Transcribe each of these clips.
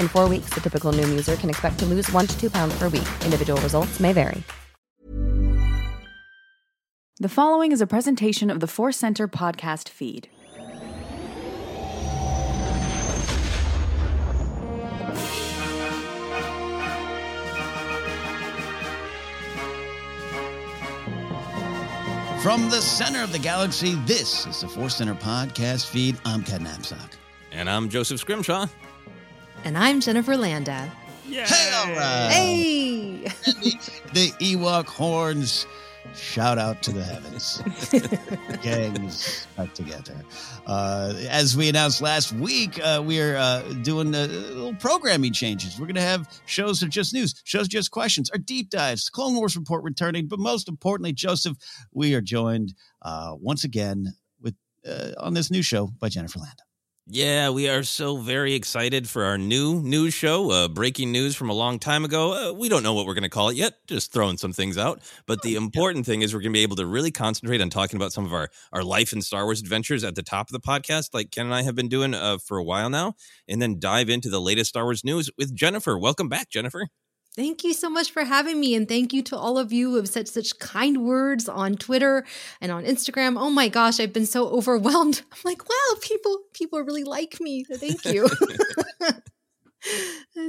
In four weeks, the typical Noom user can expect to lose one to two pounds per week. Individual results may vary. The following is a presentation of the Force Center podcast feed. From the center of the galaxy, this is the Force Center podcast feed. I'm Ken Napzok. And I'm Joseph Scrimshaw. And I'm Jennifer Landa. Hey, all right. Hey! The Ewok horns shout out to the heavens. Gangs back together. Uh, as we announced last week, uh, we're uh, doing uh, little programming changes. We're going to have shows of just news, shows just questions, our deep dives, Clone Wars report returning, but most importantly, Joseph, we are joined uh, once again with uh, on this new show by Jennifer Landa. Yeah, we are so very excited for our new news show, uh, breaking news from a long time ago. Uh, we don't know what we're going to call it yet, just throwing some things out. But the important thing is we're going to be able to really concentrate on talking about some of our, our life and Star Wars adventures at the top of the podcast, like Ken and I have been doing uh, for a while now, and then dive into the latest Star Wars news with Jennifer. Welcome back, Jennifer. Thank you so much for having me. And thank you to all of you who have said such kind words on Twitter and on Instagram. Oh my gosh, I've been so overwhelmed. I'm like, wow, people, people really like me. Thank you.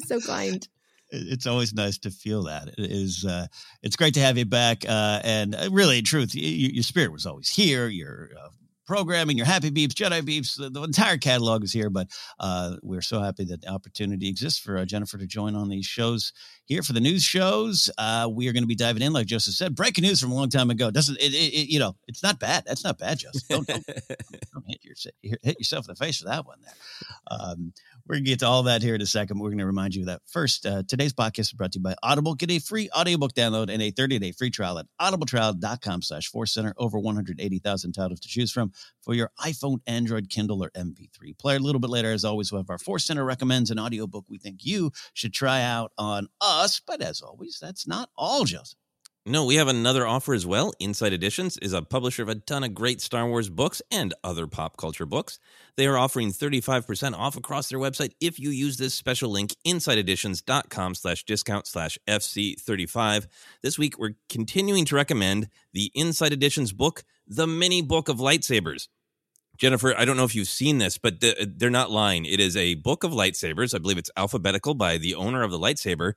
So kind it's always nice to feel that. It is. Uh, it's great to have you back. Uh, and uh, really, in truth, y- your spirit was always here. Your uh, programming, your Happy Beeps, Jedi Beeps, the, the entire catalog is here. But uh, we're so happy that the opportunity exists for uh, Jennifer to join on these shows here for the news shows. Uh, we are going to be diving in, like Joseph said, breaking news from a long time ago. Doesn't it? it, it you know, it's not bad. That's not bad, Joseph. Don't, don't, don't hit, your, hit yourself in the face with that one. There. Um, we're going to get to all that here in a second. We're going to remind you that first, uh, today's podcast is brought to you by Audible. Get a free audiobook download and a 30-day free trial at audibletrial.com slash force center. Over 180,000 titles to choose from for your iPhone, Android, Kindle, or MP3 player. A little bit later, as always, we'll have our Force Center recommends an audiobook we think you should try out on us. But as always, that's not all, Joseph. No, we have another offer as well. Insight Editions is a publisher of a ton of great Star Wars books and other pop culture books. They are offering 35% off across their website if you use this special link, insighteditions.com slash discount slash FC35. This week, we're continuing to recommend the Insight Editions book, The Mini Book of Lightsabers. Jennifer, I don't know if you've seen this, but the, they're not lying. It is a book of lightsabers. I believe it's alphabetical by the owner of the lightsaber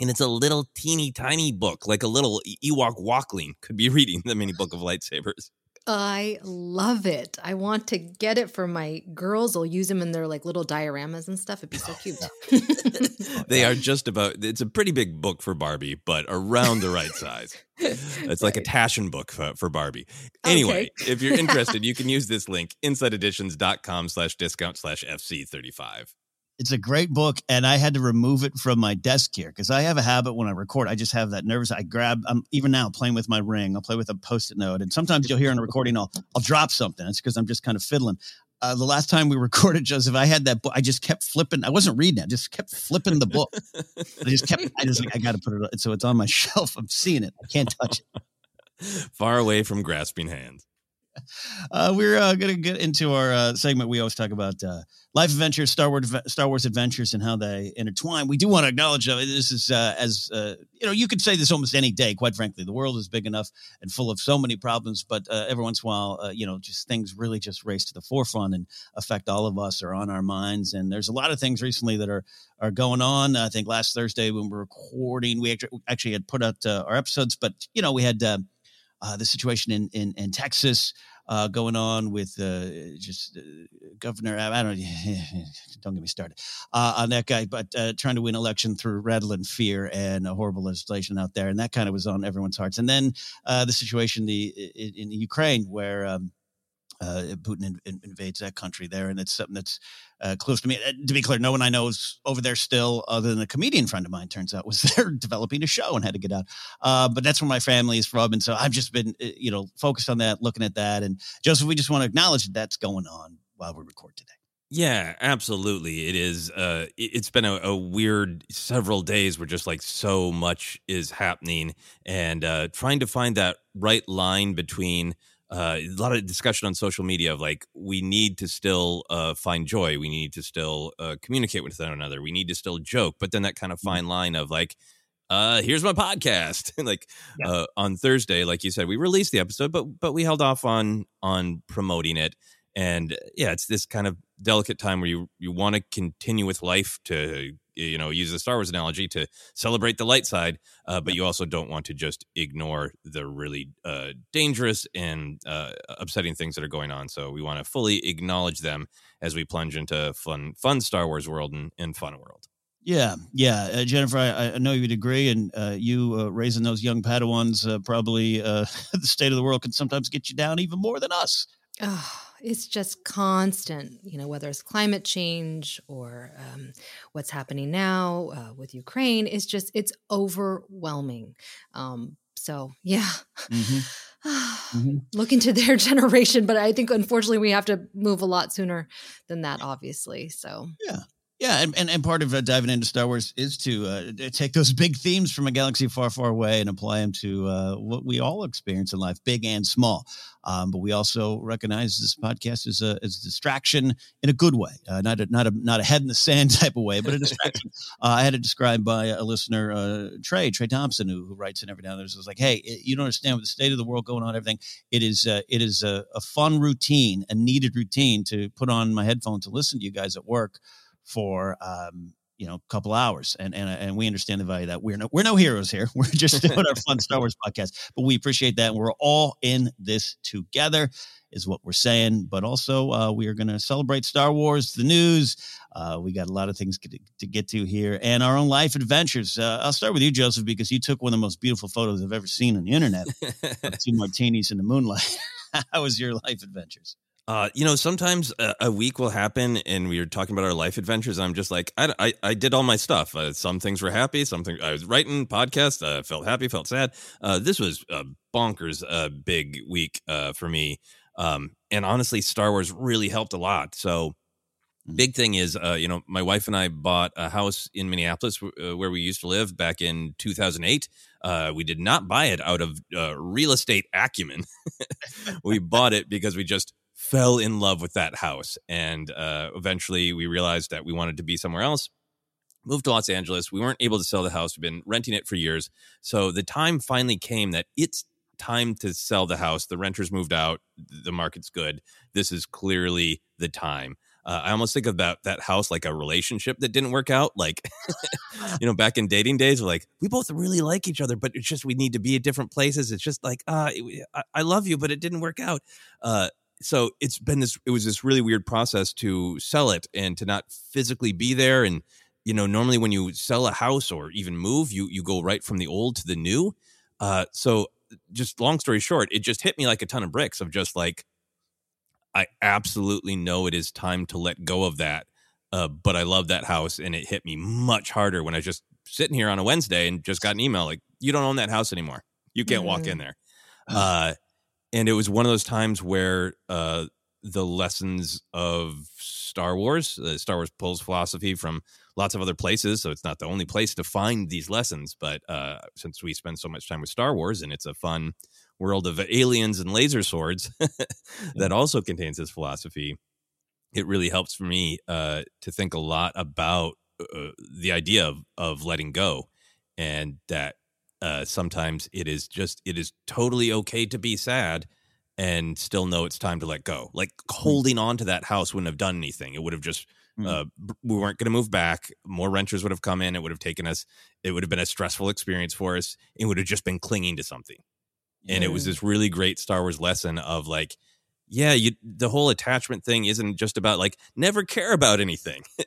and it's a little teeny tiny book, like a little Ewok walkling could be reading the mini book of lightsabers. I love it. I want to get it for my girls. They'll use them in their like little dioramas and stuff. It'd be so oh, cute. they are just about. It's a pretty big book for Barbie, but around the right size. It's like a Taschen book for, for Barbie. Anyway, okay. if you're interested, you can use this link insighteditions.com slash discount slash FC35. It's a great book, and I had to remove it from my desk here because I have a habit when I record. I just have that nervous. I grab. I'm even now playing with my ring. I'll play with a post-it note, and sometimes you'll hear in a recording, I'll I'll drop something. It's because I'm just kind of fiddling. Uh, the last time we recorded, Joseph, I had that book. I just kept flipping. I wasn't reading it. I just kept flipping the book. I just kept. I just like I got to put it. So it's on my shelf. I'm seeing it. I can't touch it. Far away from grasping hands. Uh, we're uh, going to get into our uh, segment. We always talk about uh, life adventures, Star Wars, Star Wars adventures, and how they intertwine. We do want to acknowledge uh, this is uh, as you know. You could say this almost any day. Quite frankly, the world is big enough and full of so many problems. But every once in a while, you know, just things really just race to the forefront and affect all of us or on our minds. And there's a lot of things recently that are are going on. I think last Thursday when we were recording, we actually had put out our episodes, but you know, we had uh, the situation in in, in Texas uh, going on with uh, just uh, Governor. I don't don't get me started uh, on that guy, but trying to win election through rattling fear and a horrible legislation out there, and that kind of was on everyone's hearts. And then the situation the in, in Ukraine where. Um, uh, Putin in, in, invades that country there, and it's something that's uh, close to me. Uh, to be clear, no one I know is over there still, other than a comedian friend of mine. Turns out was there developing a show and had to get out. Uh, but that's where my family is from, and so I've just been, uh, you know, focused on that, looking at that, and Joseph, we just want to acknowledge that that's going on while we record today. Yeah, absolutely. It is. Uh, it's been a, a, weird several days where just like so much is happening, and uh, trying to find that right line between uh, a lot of discussion on social media of like we need to still uh, find joy we need to still uh, communicate with one another we need to still joke but then that kind of mm-hmm. fine line of like uh here's my podcast like yeah. uh on thursday like you said we released the episode but but we held off on on promoting it and yeah it's this kind of delicate time where you you want to continue with life to you know use the star wars analogy to celebrate the light side uh, but you also don't want to just ignore the really uh, dangerous and uh, upsetting things that are going on. So we want to fully acknowledge them as we plunge into fun fun star wars world and, and fun world. Yeah, yeah, uh, Jennifer, I, I, know you'd agree, and uh, you uh, raising those young Padawans, uh, probably uh, the state of the world can sometimes get you down even more than us. Oh, it's just constant, you know, whether it's climate change or um, what's happening now uh, with Ukraine. It's just, it's overwhelming. Um, so, yeah. Mm-hmm. mm-hmm. Look into their generation, but I think unfortunately we have to move a lot sooner than that, obviously. So, yeah. Yeah, and, and, and part of uh, diving into Star Wars is to uh, take those big themes from a galaxy far, far away and apply them to uh, what we all experience in life, big and small. Um, but we also recognize this podcast is a, a distraction in a good way, uh, not a, not a not a head in the sand type of way, but a distraction. Uh, I had it described by a listener, uh, Trey Trey Thompson, who, who writes in every now and then. Was like, hey, you don't understand with the state of the world going on, everything. It is it is a, a fun routine, a needed routine to put on my headphones to listen to you guys at work for um, you know a couple hours and and and we understand the value that. We're no we're no heroes here. We're just doing our fun star wars podcast but we appreciate that and we're all in this together is what we're saying but also uh, we are going to celebrate star wars the news uh, we got a lot of things to, to, get to here and our own life adventures. Uh, i'll start with you joseph because you took one of the most beautiful photos i've ever seen on the internet two martinis in the moonlight. How was your life adventures uh, you know, sometimes a, a, week will happen, and we are talking about our life adventures. I'm just like, I, I, I did all my stuff. Uh, some things were happy, some things I was writing podcast. Uh, felt happy, felt sad. Uh, this was a bonkers, uh, big week uh, for me. Um, and honestly, Star Wars really helped a lot. So, Big thing is, uh, you know, my wife and I bought a house in Minneapolis uh, where we used to live back in 2008. Uh, we did not buy it out of uh, real estate acumen. we bought it because we just fell in love with that house. And uh, eventually we realized that we wanted to be somewhere else. Moved to Los Angeles. We weren't able to sell the house. We've been renting it for years. So the time finally came that it's time to sell the house. The renters moved out. The market's good. This is clearly the time. Uh, I almost think about that house like a relationship that didn't work out. Like, you know, back in dating days, we're like, we both really like each other, but it's just we need to be at different places. It's just like, uh, I, I love you, but it didn't work out. Uh, so it's been this, it was this really weird process to sell it and to not physically be there. And, you know, normally when you sell a house or even move, you, you go right from the old to the new. Uh, so just long story short, it just hit me like a ton of bricks of just like, I absolutely know it is time to let go of that. Uh, but I love that house, and it hit me much harder when I was just sitting here on a Wednesday and just got an email like, "You don't own that house anymore. You can't mm-hmm. walk in there." Uh, and it was one of those times where uh, the lessons of Star Wars, uh, Star Wars pulls philosophy from lots of other places, so it's not the only place to find these lessons. But uh, since we spend so much time with Star Wars, and it's a fun world of aliens and laser swords that also contains this philosophy, it really helps for me uh, to think a lot about uh, the idea of, of letting go and that uh, sometimes it is just it is totally okay to be sad and still know it's time to let go. Like holding on to that house wouldn't have done anything. It would have just mm. uh, we weren't going to move back. More renters would have come in. It would have taken us it would have been a stressful experience for us. It would have just been clinging to something. And it was this really great Star Wars lesson of like, yeah, you the whole attachment thing isn't just about like never care about anything.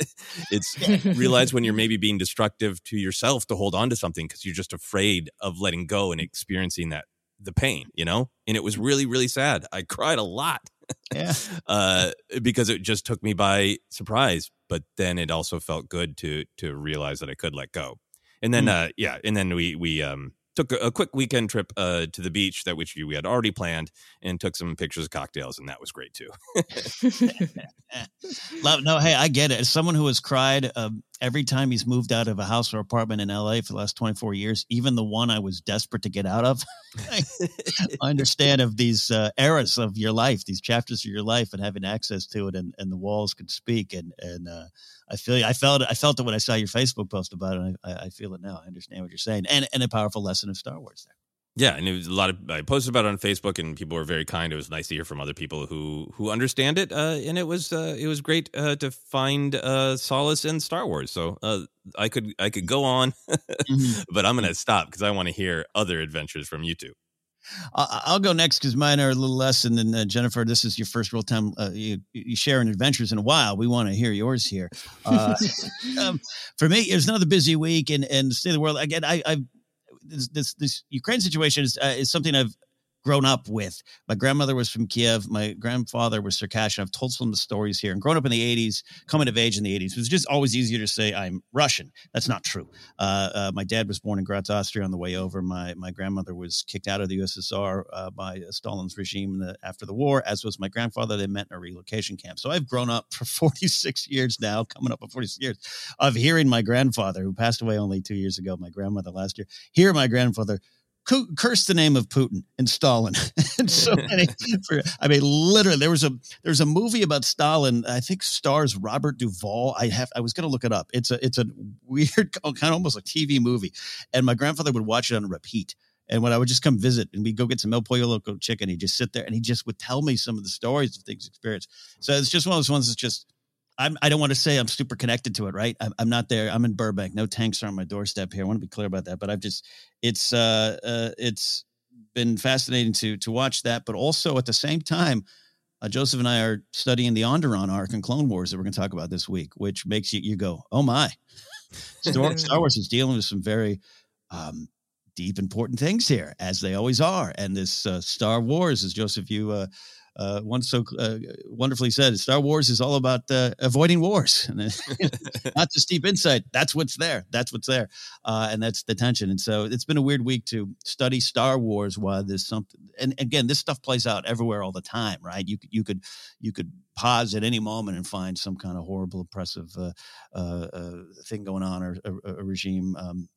it's realize when you're maybe being destructive to yourself to hold on to something because you're just afraid of letting go and experiencing that the pain, you know? And it was really, really sad. I cried a lot. Yeah. uh, because it just took me by surprise. But then it also felt good to to realize that I could let go. And then mm. uh yeah, and then we we um took a, quick weekend trip uh, to the beach that which we had already planned and took some pictures of cocktails and that was great too. Love, no hey i get it. As someone who has cried um, every time he's moved out of a house or apartment in la for the last 24 years even the one i was desperate to get out of i understand of these uh, eras of your life these chapters of your life and having access to it and, and the walls could speak and and uh, I feel I felt it. I felt it when I saw your Facebook post about it. I, I feel it now. I understand what you're saying, and and a powerful lesson of Star Wars there. Yeah, and it was a lot of I posted about it on Facebook, and people were very kind. It was nice to hear from other people who who understand it, uh, and it was uh, it was great uh, to find uh, solace in Star Wars. So uh, I could I could go on, mm-hmm. but I'm going to stop because I want to hear other adventures from you two. I'll go next because mine are a little less. And then uh, Jennifer, this is your first real time uh, you, you sharing adventures in a while. We want to hear yours here. Uh, um, for me, it was another busy week, and and state of the world again. I, I this, this this Ukraine situation is uh, is something I've grown up with. My grandmother was from Kiev. My grandfather was Circassian. I've told some of the stories here. And growing up in the 80s, coming of age in the 80s, it was just always easier to say I'm Russian. That's not true. Uh, uh, my dad was born in Graz, Austria on the way over. My, my grandmother was kicked out of the USSR uh, by Stalin's regime the, after the war, as was my grandfather. They met in a relocation camp. So I've grown up for 46 years now, coming up on 46 years, of hearing my grandfather, who passed away only two years ago, my grandmother last year, hear my grandfather – curse the name of Putin and Stalin and so many. I mean, literally, there was a there's a movie about Stalin. I think stars Robert Duvall. I have I was going to look it up. It's a it's a weird kind of almost a TV movie, and my grandfather would watch it on repeat. And when I would just come visit and we'd go get some El Pollo Loco chicken, he'd just sit there and he just would tell me some of the stories of things experienced. So it's just one of those ones that's just I'm, I don't want to say I'm super connected to it, right? I'm, I'm, not there. I'm in Burbank. No tanks are on my doorstep here. I want to be clear about that. But I've just, it's, uh, uh, it's been fascinating to to watch that. But also at the same time, uh, Joseph and I are studying the Onderon arc and Clone Wars that we're going to talk about this week, which makes you you go, oh my, Star, Star Wars is dealing with some very um, deep, important things here, as they always are. And this uh, Star Wars, as Joseph you uh, uh, once so uh, wonderfully said, Star Wars is all about uh, avoiding wars. Not just deep insight. That's what's there. That's what's there. Uh, and that's the tension. And so it's been a weird week to study Star Wars while there's something and again, this stuff plays out everywhere all the time, right? You you could you could pause at any moment and find some kind of horrible, oppressive uh, uh, thing going on or a, a regime um,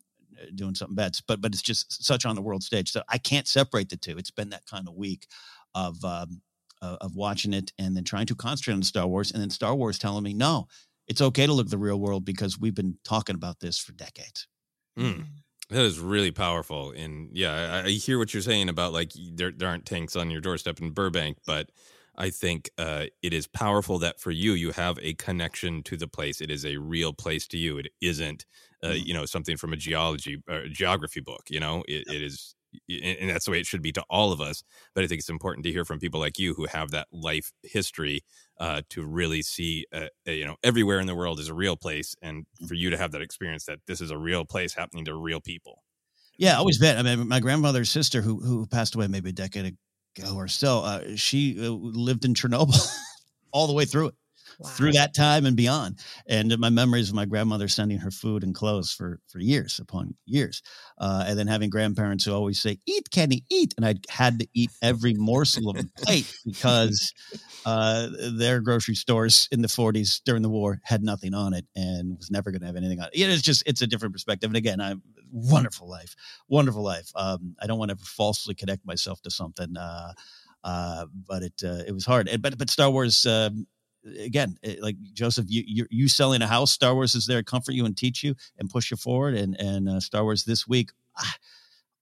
doing something bad. But but it's just such on the world stage, so I can't separate the two. It's been that kind of week of um, of watching it and then trying to concentrate on Star Wars, and then Star Wars telling me no, it's okay to look at the real world because we've been talking about this for decades. Mm. That is really powerful, and yeah, I, I, hear what you're saying about like there there aren't tanks on your doorstep in Burbank, but I think uh, it is powerful that for you you have a connection to the place. It is a real place to you. It isn't, uh, mm. you know, something from a geology or uh, geography book. You know, it, it is and that's the way it should be to all of us. But I think it's important to hear from people like you who have that life history uh, to really see, uh, you know, everywhere in the world is a real place, and for you to have that experience that this is a real place happening to real people. Yeah, I always bet. I mean, my grandmother's sister, who who passed away maybe a decade ago or so, uh, she uh, lived in Chernobyl all the way through it wow. through that time and beyond. And my memories of my grandmother sending her food and clothes for for years upon years, uh, and then having grandparents who always say, "Eat, Kenny, eat," and I had to eat every morsel of the plate because uh, their grocery stores in the 40s during the war had nothing on it and was never going to have anything on it. It's just it's a different perspective. And again, I'm wonderful life, wonderful life. Um, I don't want to falsely connect myself to something. Uh, uh, but it uh, it was hard. But but Star Wars, um, again, eh, like Joseph, you, you, you selling a house, Star Wars is there to comfort you and teach you and push you forward. And, and uh, Star Wars this week, ah,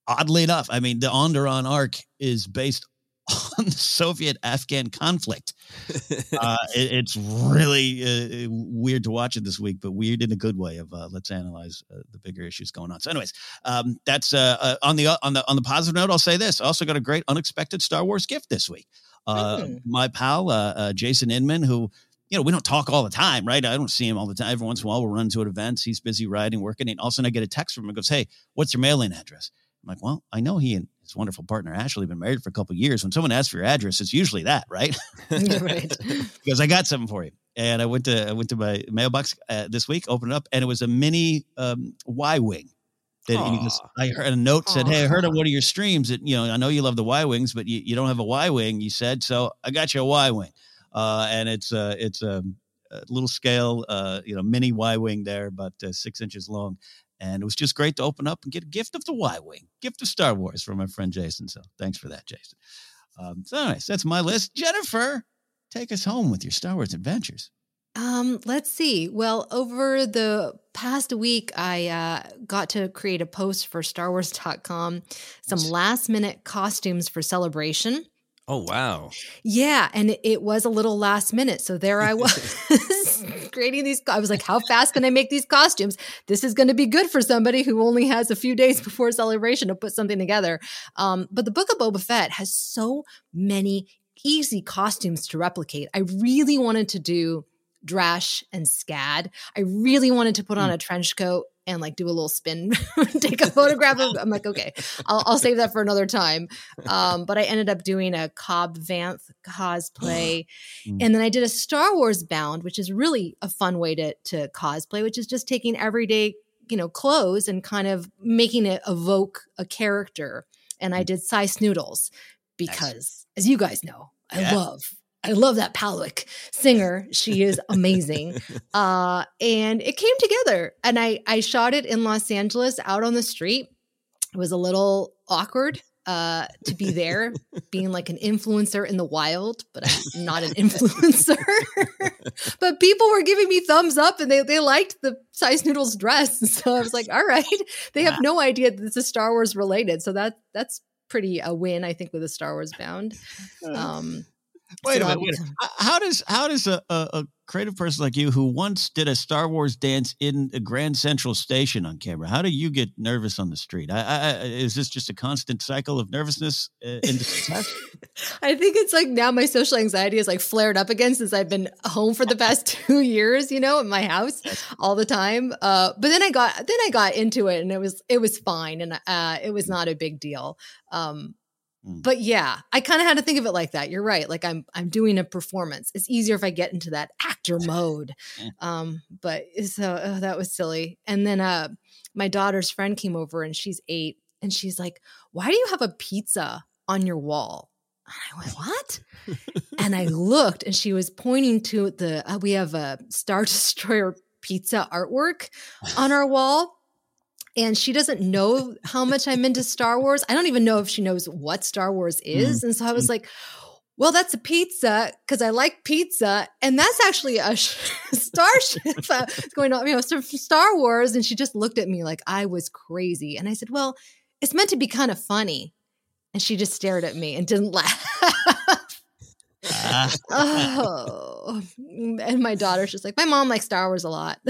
oddly enough, I mean, the Onderon arc is based on the Soviet Afghan conflict. Uh, it, it's really uh, weird to watch it this week, but weird in a good way. Of uh, let's analyze uh, the bigger issues going on. So, anyways, um, that's uh, uh, on the on the on the positive note. I'll say this: I also got a great unexpected Star Wars gift this week. Uh, mm. My pal, uh, uh, Jason Inman, who, you know, we don't talk all the time, right? I don't see him all the time. Every once in a while, we'll run to at events. He's busy writing, working. And all of a sudden, I get a text from him and goes, Hey, what's your mailing address? I'm like, Well, I know he and his wonderful partner, Ashley, have been married for a couple years. When someone asks for your address, it's usually that, right? right. because I got something for you. And I went to I went to my mailbox uh, this week, opened it up, and it was a mini um, Y wing that I heard a note said, "Hey, I heard of one of your streams that you know I know you love the Y wings, but you, you don't have a Y wing." You said, "So I got you a Y wing," uh, and it's uh, it's a, a little scale, uh, you know, mini Y wing there, about uh, six inches long, and it was just great to open up and get a gift of the Y wing, gift of Star Wars from my friend Jason. So thanks for that, Jason. Um, so anyways, that's my list. Jennifer, take us home with your Star Wars adventures. Um, let's see. Well, over the past week, I uh, got to create a post for StarWars.com, some last minute costumes for celebration. Oh, wow. Yeah. And it was a little last minute. So there I was creating these. I was like, how fast can I make these costumes? This is going to be good for somebody who only has a few days before celebration to put something together. Um, but the Book of Boba Fett has so many easy costumes to replicate. I really wanted to do Drash and Skad. I really wanted to put on hmm. a trench coat and like do a little spin, take a photograph of. I'm like, okay, I'll, I'll save that for another time. Um, but I ended up doing a Cobb Vanth cosplay, mm. and then I did a Star Wars bound, which is really a fun way to to cosplay, which is just taking everyday you know clothes and kind of making it evoke a character. And I hmm. did Sy Snootles because, nice. as you guys know, I yeah. love I love that Pa'lowick singer. She is amazing. uh, and it came together. And I, I shot it in Los Angeles out on the street. It was a little awkward uh, to be there, being like an influencer in the wild, but I'm not an influencer. but people were giving me thumbs up and they, they liked the Sy Snootles dress. So I was like, all right. They have no idea that this is Star Wars related. So that that's pretty a win, I think, with a Star Wars bound. Um, Wait a minute. Wait a minute. How does how does a, a, a, creative person like you, who once did a Star Wars dance in a Grand Central Station on camera, how do you get nervous on the street? I, I, is this just a constant cycle of nervousness uh, into success? I think it's like now my social anxiety is like flared up again since I've been home for the past two years. You know, in my house all the time. Uh, but then I got then I got into it and it was it was fine and uh, it was not a big deal. Um, Mm. But yeah, I kind of had to think of it like that. You're right. Like I'm I'm doing a performance. It's easier if I get into that actor mode. Um, but so uh, that was silly. And then uh my daughter's friend came over and she's 8 and she's like, "Why do you have a pizza on your wall. And I went, what? and I looked and she was pointing to the, uh, we have a Star Destroyer pizza artwork on our wall. And she doesn't know how much I'm into Star Wars. I don't even know if she knows what Star Wars is. Mm-hmm. And so I was like, well, that's a pizza because I like pizza. And that's actually a starship uh, going on, you know, from Star Wars. And she just looked at me like I was crazy. And I said, well, it's meant to be kind of funny. And she just stared at me and didn't laugh. oh, and my daughter's just like, my mom likes Star Wars a lot.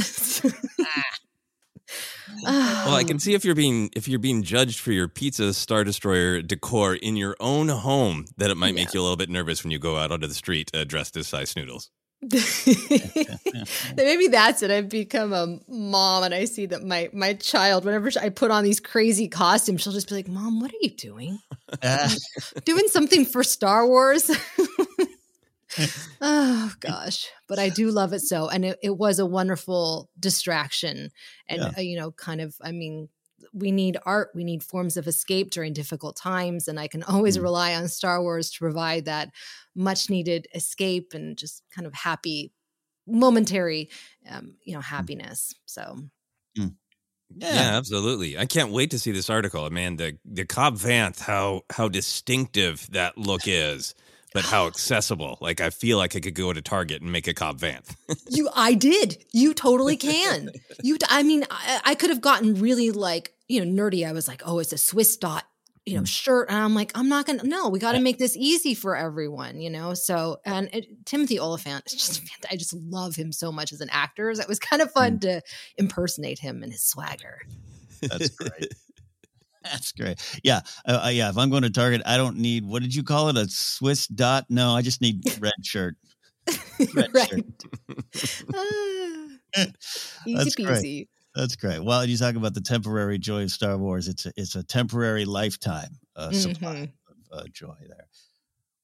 well, I can see if you're being if you're being judged for your pizza Star Destroyer decor in your own home, that it might make you a little bit nervous when you go out onto the street uh, dressed as Sy Snootles. Maybe that's it. I've become a mom, and I see that my my child, whenever I put on these crazy costumes, she'll just be like, "Mom, what are you doing? doing something for Star Wars?" oh gosh but i do love it so and it, it was a wonderful distraction and yeah. uh, you know kind of i mean we need art we need forms of escape during difficult times and i can always mm. rely on star wars to provide that much needed escape and just kind of happy momentary um, you know mm. happiness so mm. Yeah. yeah. absolutely. I can't wait to see this article. Man, the the Cobb Vanth, how how distinctive that look is but how accessible. Like I feel like I could go to Target and make a Cobb Vanth. you, I did. You totally can. You, I mean, I, I, could have gotten really like you know nerdy. I was like, oh, it's a Swiss dot, you know, mm. shirt, and I'm like, I'm not gonna. No, we got to make this easy for everyone, you know. So, and it, Timothy Olyphant just, I just love him so much as an actor. So it was kind of fun mm. to impersonate him and his swagger. That's great. That's great. Yeah, uh, uh, yeah. If I'm going to Target, I don't need what did you call it? A Swiss dot? No, I just need red shirt. Red right. Shirt. uh, easy peasy. Great. That's great. Well, you talk about the temporary joy of Star Wars. It's a, it's a temporary lifetime uh, supply mm-hmm. of uh, joy there.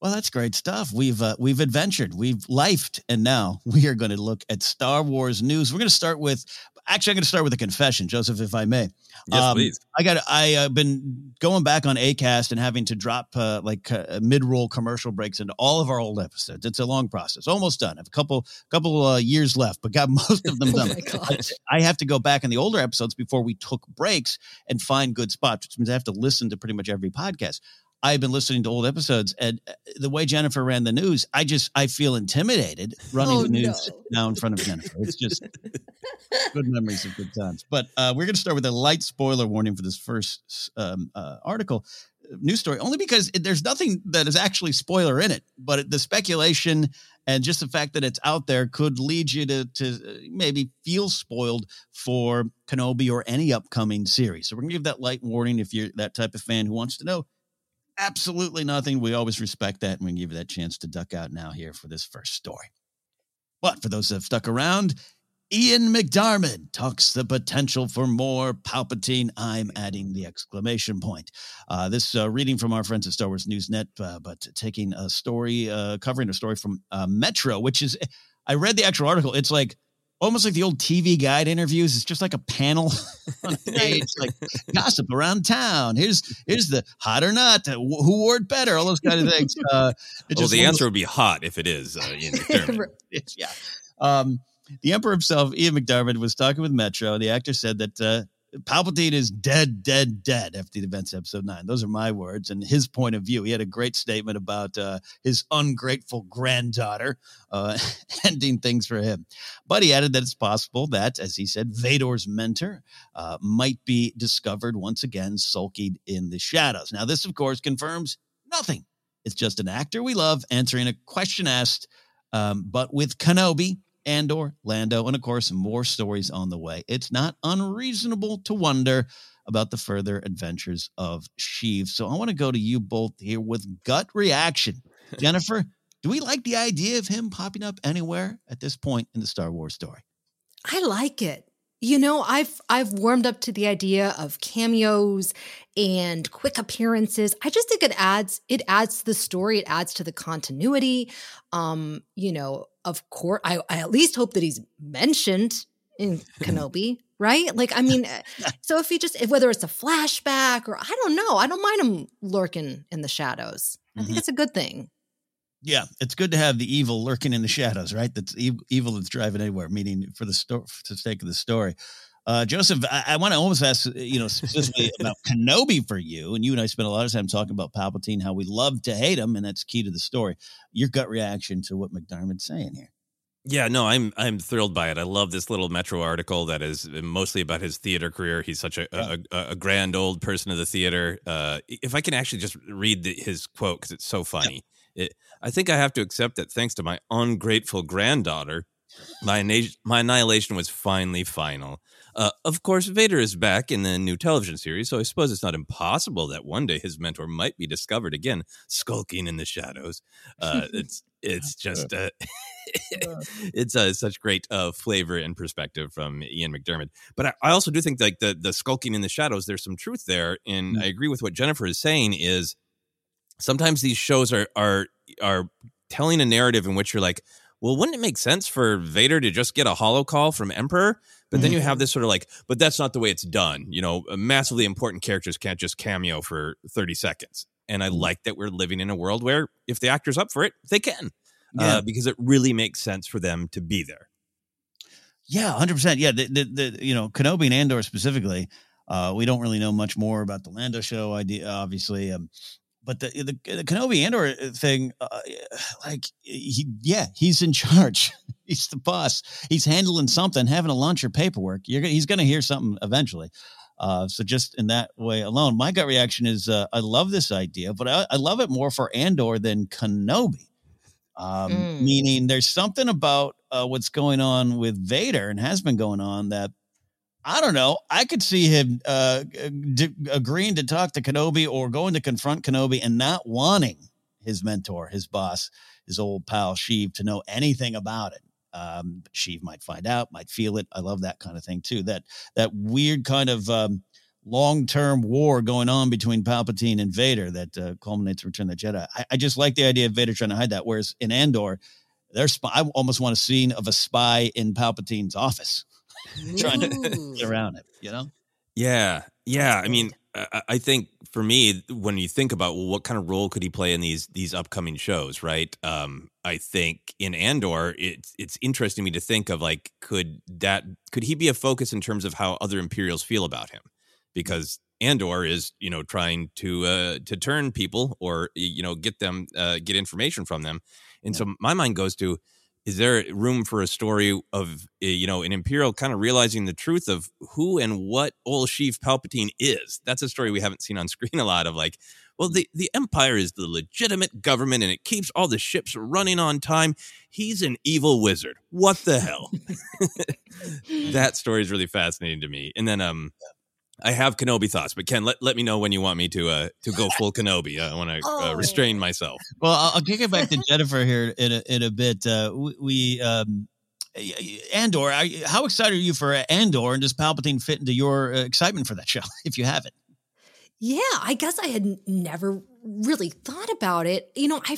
Well, that's great stuff. We've uh, we've adventured, we've lifed, and now we are going to look at Star Wars news. We're going to start with actually, I'm going to start with a confession, Joseph, if I may. Yes, um, please. I got. I have uh, been going back on Acast and having to drop uh, like uh, mid-roll commercial breaks into all of our old episodes. It's a long process. Almost done. I have a couple couple uh, years left, but got most of them oh done. oh I, I have to go back in the older episodes before we took breaks and find good spots, which means I have to listen to pretty much every podcast. I've been listening to old episodes, and uh, the way Jennifer ran the news, I just I feel intimidated running oh, the news no. now in front of Jennifer. It's just good memories of good times. But uh, we're going to start with a light spoiler warning for this first um, uh, article, uh, news story, only because it, there's nothing that is actually spoiler in it, but the speculation and just the fact that it's out there could lead you to to uh, maybe feel spoiled for Kenobi or any upcoming series. So we're going to give that light warning if you're that type of fan who wants to know absolutely nothing. We always respect that, and we give you that chance to duck out now here for this first story. But for those that have stuck around, Ian McDiarmid talks the potential for more Palpatine. I'm adding the exclamation point. Uh, this uh, reading from our friends at Star Wars Newsnet, uh, but taking a story, uh, covering a story from uh, Metro, which is, I read the actual article. It's like almost like the old TV guide interviews. It's just like a panel on page, like gossip around town. Here's here's the hot or not, who wore it better, all those kind of things. Uh, well, the answer would be hot if it is. Uh, yeah. Um, the Emperor himself, Ian McDiarmid, was talking with Metro. The actor said that uh, Palpatine is dead, dead, dead after the events of episode nine. Those are my words and his point of view. He had a great statement about uh, his ungrateful granddaughter uh, ending things for him. But he added that it's possible that, as he said, Vader's mentor uh, might be discovered once again sulking in the shadows. Now, this, of course, confirms nothing. It's just an actor we love answering a question asked, um, but with Kenobi Andor, Lando, and of course, more stories on the way. It's not unreasonable to wonder about the further adventures of Sheev. So I want to go to you both here with gut reaction. Jennifer, do we like the idea of him popping up anywhere at this point in the Star Wars story? I like it. You know, I've I've warmed up to the idea of cameos and quick appearances. I just think it adds it adds to the story, it adds to the continuity. Um, you know, of course, I, I at least hope that he's mentioned in Kenobi. right? Like, I mean, uh, so if he just, if, whether it's a flashback or I don't know, I don't mind him lurking in the shadows. I Mhm. think it's a good thing. Yeah, it's good to have the evil lurking in the shadows, right? That's ev- evil that's driving anywhere. Meaning for the story, for the sake of the story. Uh, Joseph, I, I want to almost ask, you know, specifically about Kenobi for you. And you and I spent a lot of time talking about Palpatine, how we love to hate him, and that's key to the story. Your gut reaction to what McDiarmid's saying here. Yeah, no, I'm I'm thrilled by it. I love this little Metro article that is mostly about his theater career. He's such a a, a, a grand old person of the theater. Uh, if I can actually just read the, his quote because it's so funny, it, I think I have to accept that thanks to my ungrateful granddaughter, my my annihilation was finally final. Uh, of course, Vader is back in the new television series, so I suppose it's not impossible that one day his mentor might be discovered again, skulking in the shadows. Uh, it's it's just uh, it's uh, such great uh, flavor and perspective from Ian McDiarmid. But I, I also do think like the the skulking in the shadows, there's some truth there, and I agree with what Jennifer is saying. Is sometimes these shows are are are telling a narrative in which you're like, well, wouldn't it make sense for Vader to just get a holo call from Emperor? But then you have this sort of like, but that's not the way it's done. You know, massively important characters can't just cameo for 30 seconds. And I like that we're living in a world where if the actor's up for it, they can. Yeah. Uh, because it really makes sense for them to be there. Yeah, hundred percent. Yeah, the, the the you know Kenobi and Andor specifically. Uh, we don't really know much more about the Lando show idea, obviously. Um, but the the, the Kenobi Andor thing, uh, like he, yeah, he's in charge. he's the boss. He's handling something, having to launch your paperwork. You're he's going to hear something eventually. Uh, so just in that way alone, my gut reaction is uh, I love this idea, but I, I love it more for Andor than Kenobi. Um, Mm. Meaning, there's something about uh, what's going on with Vader and has been going on that I don't know. I could see him uh, d- agreeing to talk to Kenobi or going to confront Kenobi and not wanting his mentor, his boss, his old pal Sheev to know anything about it. Um, Sheev might find out, might feel it. I love that kind of thing too. That that weird kind of um, long term war going on between Palpatine and Vader that uh, culminates in Return of the Jedi. I, I just like the idea of Vader trying to hide that. Whereas in Andor, there's spy- I almost want a scene of a spy in Palpatine's office trying to get around it. You know. Yeah, yeah. I mean, I, I think for me, when you think about well, what kind of role could he play in these these upcoming shows, right? Um, I think in Andor, it's it's interesting to me to think of like, could that could he be a focus in terms of how other Imperials feel about him? Because Andor is, you know, trying to uh, to turn people or you know get them uh, get information from them, and so my mind goes to is there room for a story of uh, you know an imperial kind of realizing the truth of who and what old Sheev palpatine is? That's a story we haven't seen on screen a lot of like well the, the empire is the legitimate government and it keeps all the ships running on time. He's an evil wizard. What the hell? That story is really fascinating to me. And then um I have Kenobi thoughts, but Ken, let, let me know when you want me to uh to go full Kenobi. I want to uh, restrain myself. Well, I'll, I'll kick it back to Jennifer here in a, in a bit. Uh, we, we um, Andor, I, how excited are you for Andor, and does Palpatine fit into your uh, excitement for that show if you have it? Yeah, I guess I had never really thought about it. You know, I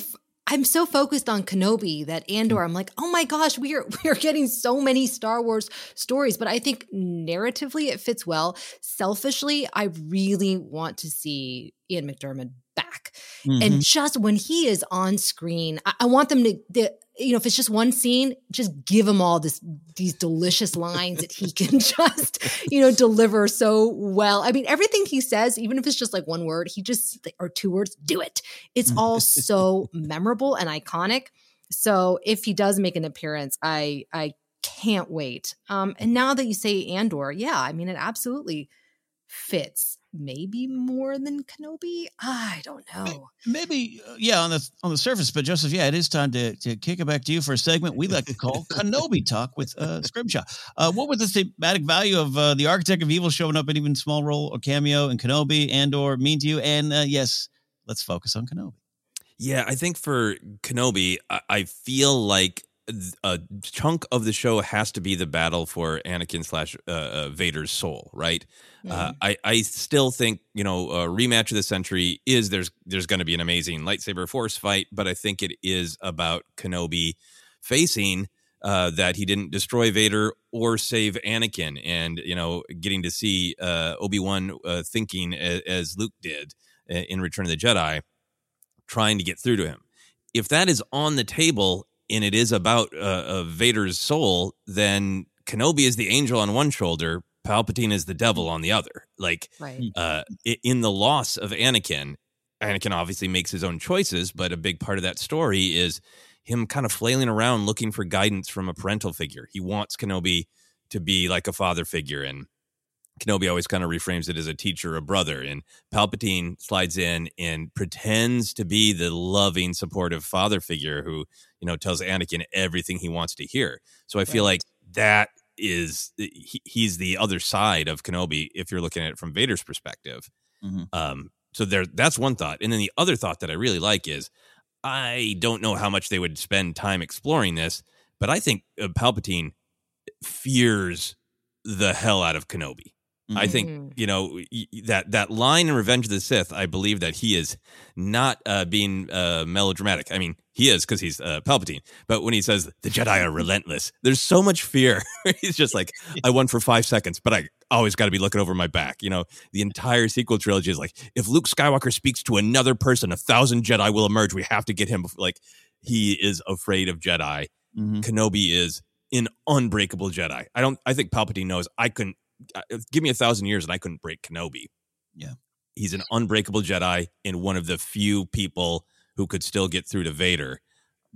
I'm so focused on Kenobi that Andor. I'm like, oh my gosh, we are we are getting so many Star Wars stories. But I think narratively it fits well. Selfishly, I really want to see Ian McDiarmid back, Mhm. and just when he is on screen, I, I want them to. The, you know, if it's just one scene, just give him all this these delicious lines that he can just, you know, deliver so well. I mean, everything he says, even if it's just like one word, he just or two words, do it. It's all so memorable and iconic. So if he does make an appearance, I I can't wait. Um, and now that you say Andor, yeah, I mean, it absolutely fits. Maybe more than Kenobi. I don't know. Maybe, uh, yeah, on the on the surface, but Joseph, yeah, it is time to, to kick it back to you for a segment we like to call Kenobi Talk with uh, Scrimshaw. Uh, what was the thematic value of uh, the Architect of Evil showing up in even small role or cameo in Kenobi Andor mean to you? And uh, yes, let's focus on Kenobi. Yeah, I think for Kenobi, I, I feel like th- a chunk of the show has to be the battle for Anakin slash uh, uh, Vader's soul, right? Uh, I I still think you know a rematch of the century is there's there's going to be an amazing lightsaber force fight, but I think it is about Kenobi facing uh, that he didn't destroy Vader or save Anakin, and you know, getting to see uh, Obi Wan uh, thinking as, as, Luke did in Return of the Jedi, trying to get through to him. If that is on the table and it is about uh, Vader's soul, then Kenobi is the angel on one shoulder, Palpatine is the devil on the other. Like, right. uh, in the loss of Anakin, Anakin obviously makes his own choices, but a big part of that story is him kind of flailing around looking for guidance from a parental figure. He wants Kenobi to be like a father figure, and Kenobi always kind of reframes it as a teacher, a brother. And Palpatine slides in and pretends to be the loving, supportive father figure who, you know, tells Anakin everything he wants to hear. So I feel like that is he, he's the other side of Kenobi if you're looking at it from Vader's perspective. Mm-hmm. Um, so there, that's one thought, and then the other thought that I really like is I don't know how much they would spend time exploring this, but I think uh, Palpatine fears the hell out of Kenobi. I think mm-hmm. you know that that line in Revenge of the Sith. I believe that he is not uh, being uh, melodramatic. I mean, he is because he's uh, Palpatine. But when he says the Jedi are relentless, there's so much fear. he's just like, I won for five seconds, but I always got to be looking over my back. You know, the entire sequel trilogy is like, if Luke Skywalker speaks to another person, a thousand Jedi will emerge. We have to get him. Like he is afraid of Jedi. Mm-hmm. Kenobi is an unbreakable Jedi. I don't. I think Palpatine knows I couldn't give me a thousand years and I couldn't break Kenobi. Yeah. He's an unbreakable Jedi and one of the few people who could still get through to Vader.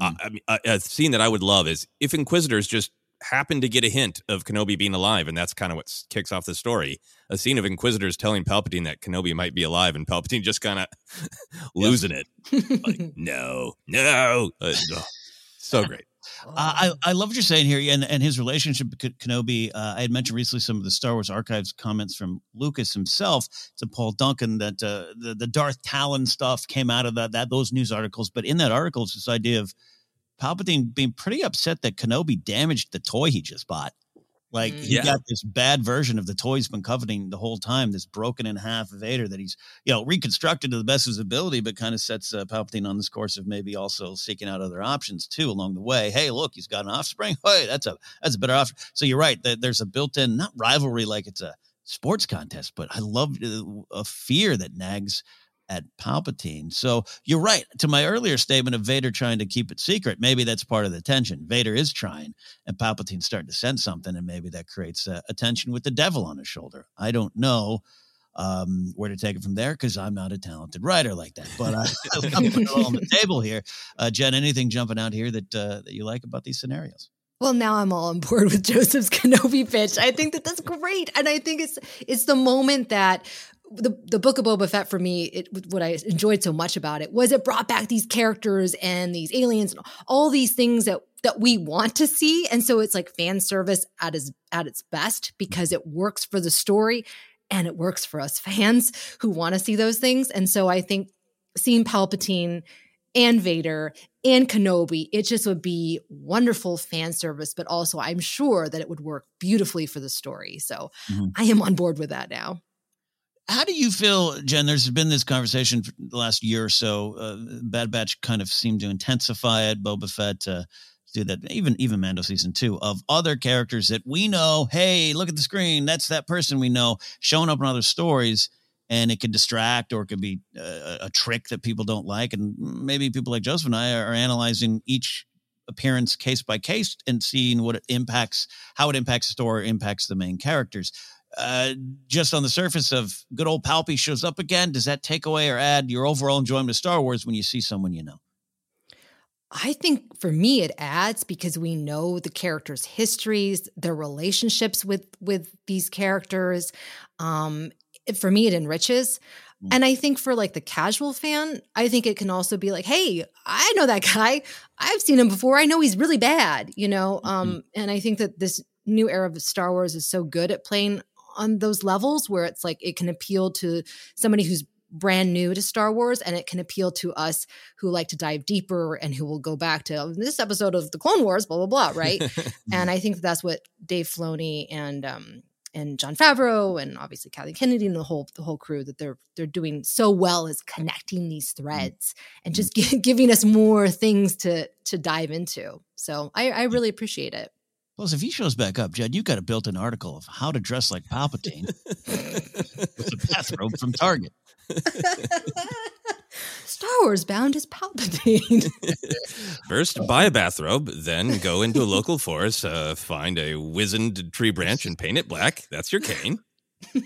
Mm. Uh, I mean, a, a, scene that I would love is if Inquisitors just happen to get a hint of Kenobi being alive, and that's kind of what kicks off the story. A scene of Inquisitors telling Palpatine that Kenobi might be alive, and Palpatine just kind of losing it. like, no, no, uh, oh, so great. Uh, I I love what you're saying here, and and his relationship with Kenobi. Uh, I had mentioned recently some of the Star Wars archives comments from Lucas himself to Paul Duncan that uh, the the Darth Talon stuff came out of that that those news articles. But in that article, it's this idea of Palpatine being pretty upset that Kenobi damaged the toy he just bought. Like he yeah. got this bad version of the toy he's been coveting the whole time, this broken in half Vader that he's, you know, reconstructed to the best of his ability, but kind of sets uh, Palpatine on this course of maybe also seeking out other options too along the way. Hey, look, he's got an offspring. Hey, that's a that's a better option. So you're right. That there's a built-in not rivalry like it's a sports contest, but I love uh, a fear that nags at Palpatine. So you're right. To my earlier statement of Vader trying to keep it secret, maybe that's part of the tension. Vader is trying, and Palpatine's starting to sense something, and maybe that creates a, a tension with the devil on his shoulder. I don't know um, where to take it from there because I'm not a talented writer like that. But uh, I'm putting it all on the table here. Uh, Jen, anything jumping out here that uh, that you like about these scenarios? Well, now I'm all on board with Joseph's Kenobi pitch. I think that that's great, and I think it's it's the moment that the the book of Boba Fett for me, it, what I enjoyed so much about it was it brought back these characters and these aliens and all these things that that we want to see, and so it's like fan service at its at its best because it works for the story and it works for us fans who want to see those things. And so I think seeing Palpatine and Vader and Kenobi, it just would be wonderful fan service, but also I'm sure that it would work beautifully for the story. So mm-hmm. I am on board with that now. How do you feel, Jen? There's been this conversation for the last year or so. Uh, Bad Batch kind of seemed to intensify it. Boba Fett uh, do that. Even even Mando season two of other characters that we know. Hey, look at the screen. That's that person we know showing up in other stories, and it can distract or it could be uh, a trick that people don't like. And maybe people like Joseph and I are analyzing each appearance case by case and seeing what it impacts, how it impacts the story, impacts the main characters uh, just on the surface of good old Palpy shows up again, does that take away or add your overall enjoyment of Star Wars when you see someone you know? I think for me it adds because we know the characters' histories, their relationships with with these characters. Um, it, for me, it enriches. Mm. And I think for like the casual fan, I think it can also be like, hey, I know that guy. I've seen him before. I know he's really bad, you know. Mm-hmm. Um, and I think that this new era of Star Wars is so good at playing on those levels where it's like it can appeal to somebody who's brand new to Star Wars and it can appeal to us who like to dive deeper and who will go back to oh, this episode of the Clone Wars, blah, blah, blah, right? and I think that's what Dave Filoni and um, and Jon Favreau and obviously Kathleen Kennedy and the whole the whole crew that they're they're doing so well is connecting these threads and just gi- giving us more things to to dive into. So I, I really appreciate it. Plus, if he shows back up, Jed, you got a built-in article of how to dress like Palpatine with a bathrobe from Target. Star Wars bound is Palpatine. First, buy a bathrobe, then go into a local forest, uh, find a wizened tree branch and paint it black. That's your cane.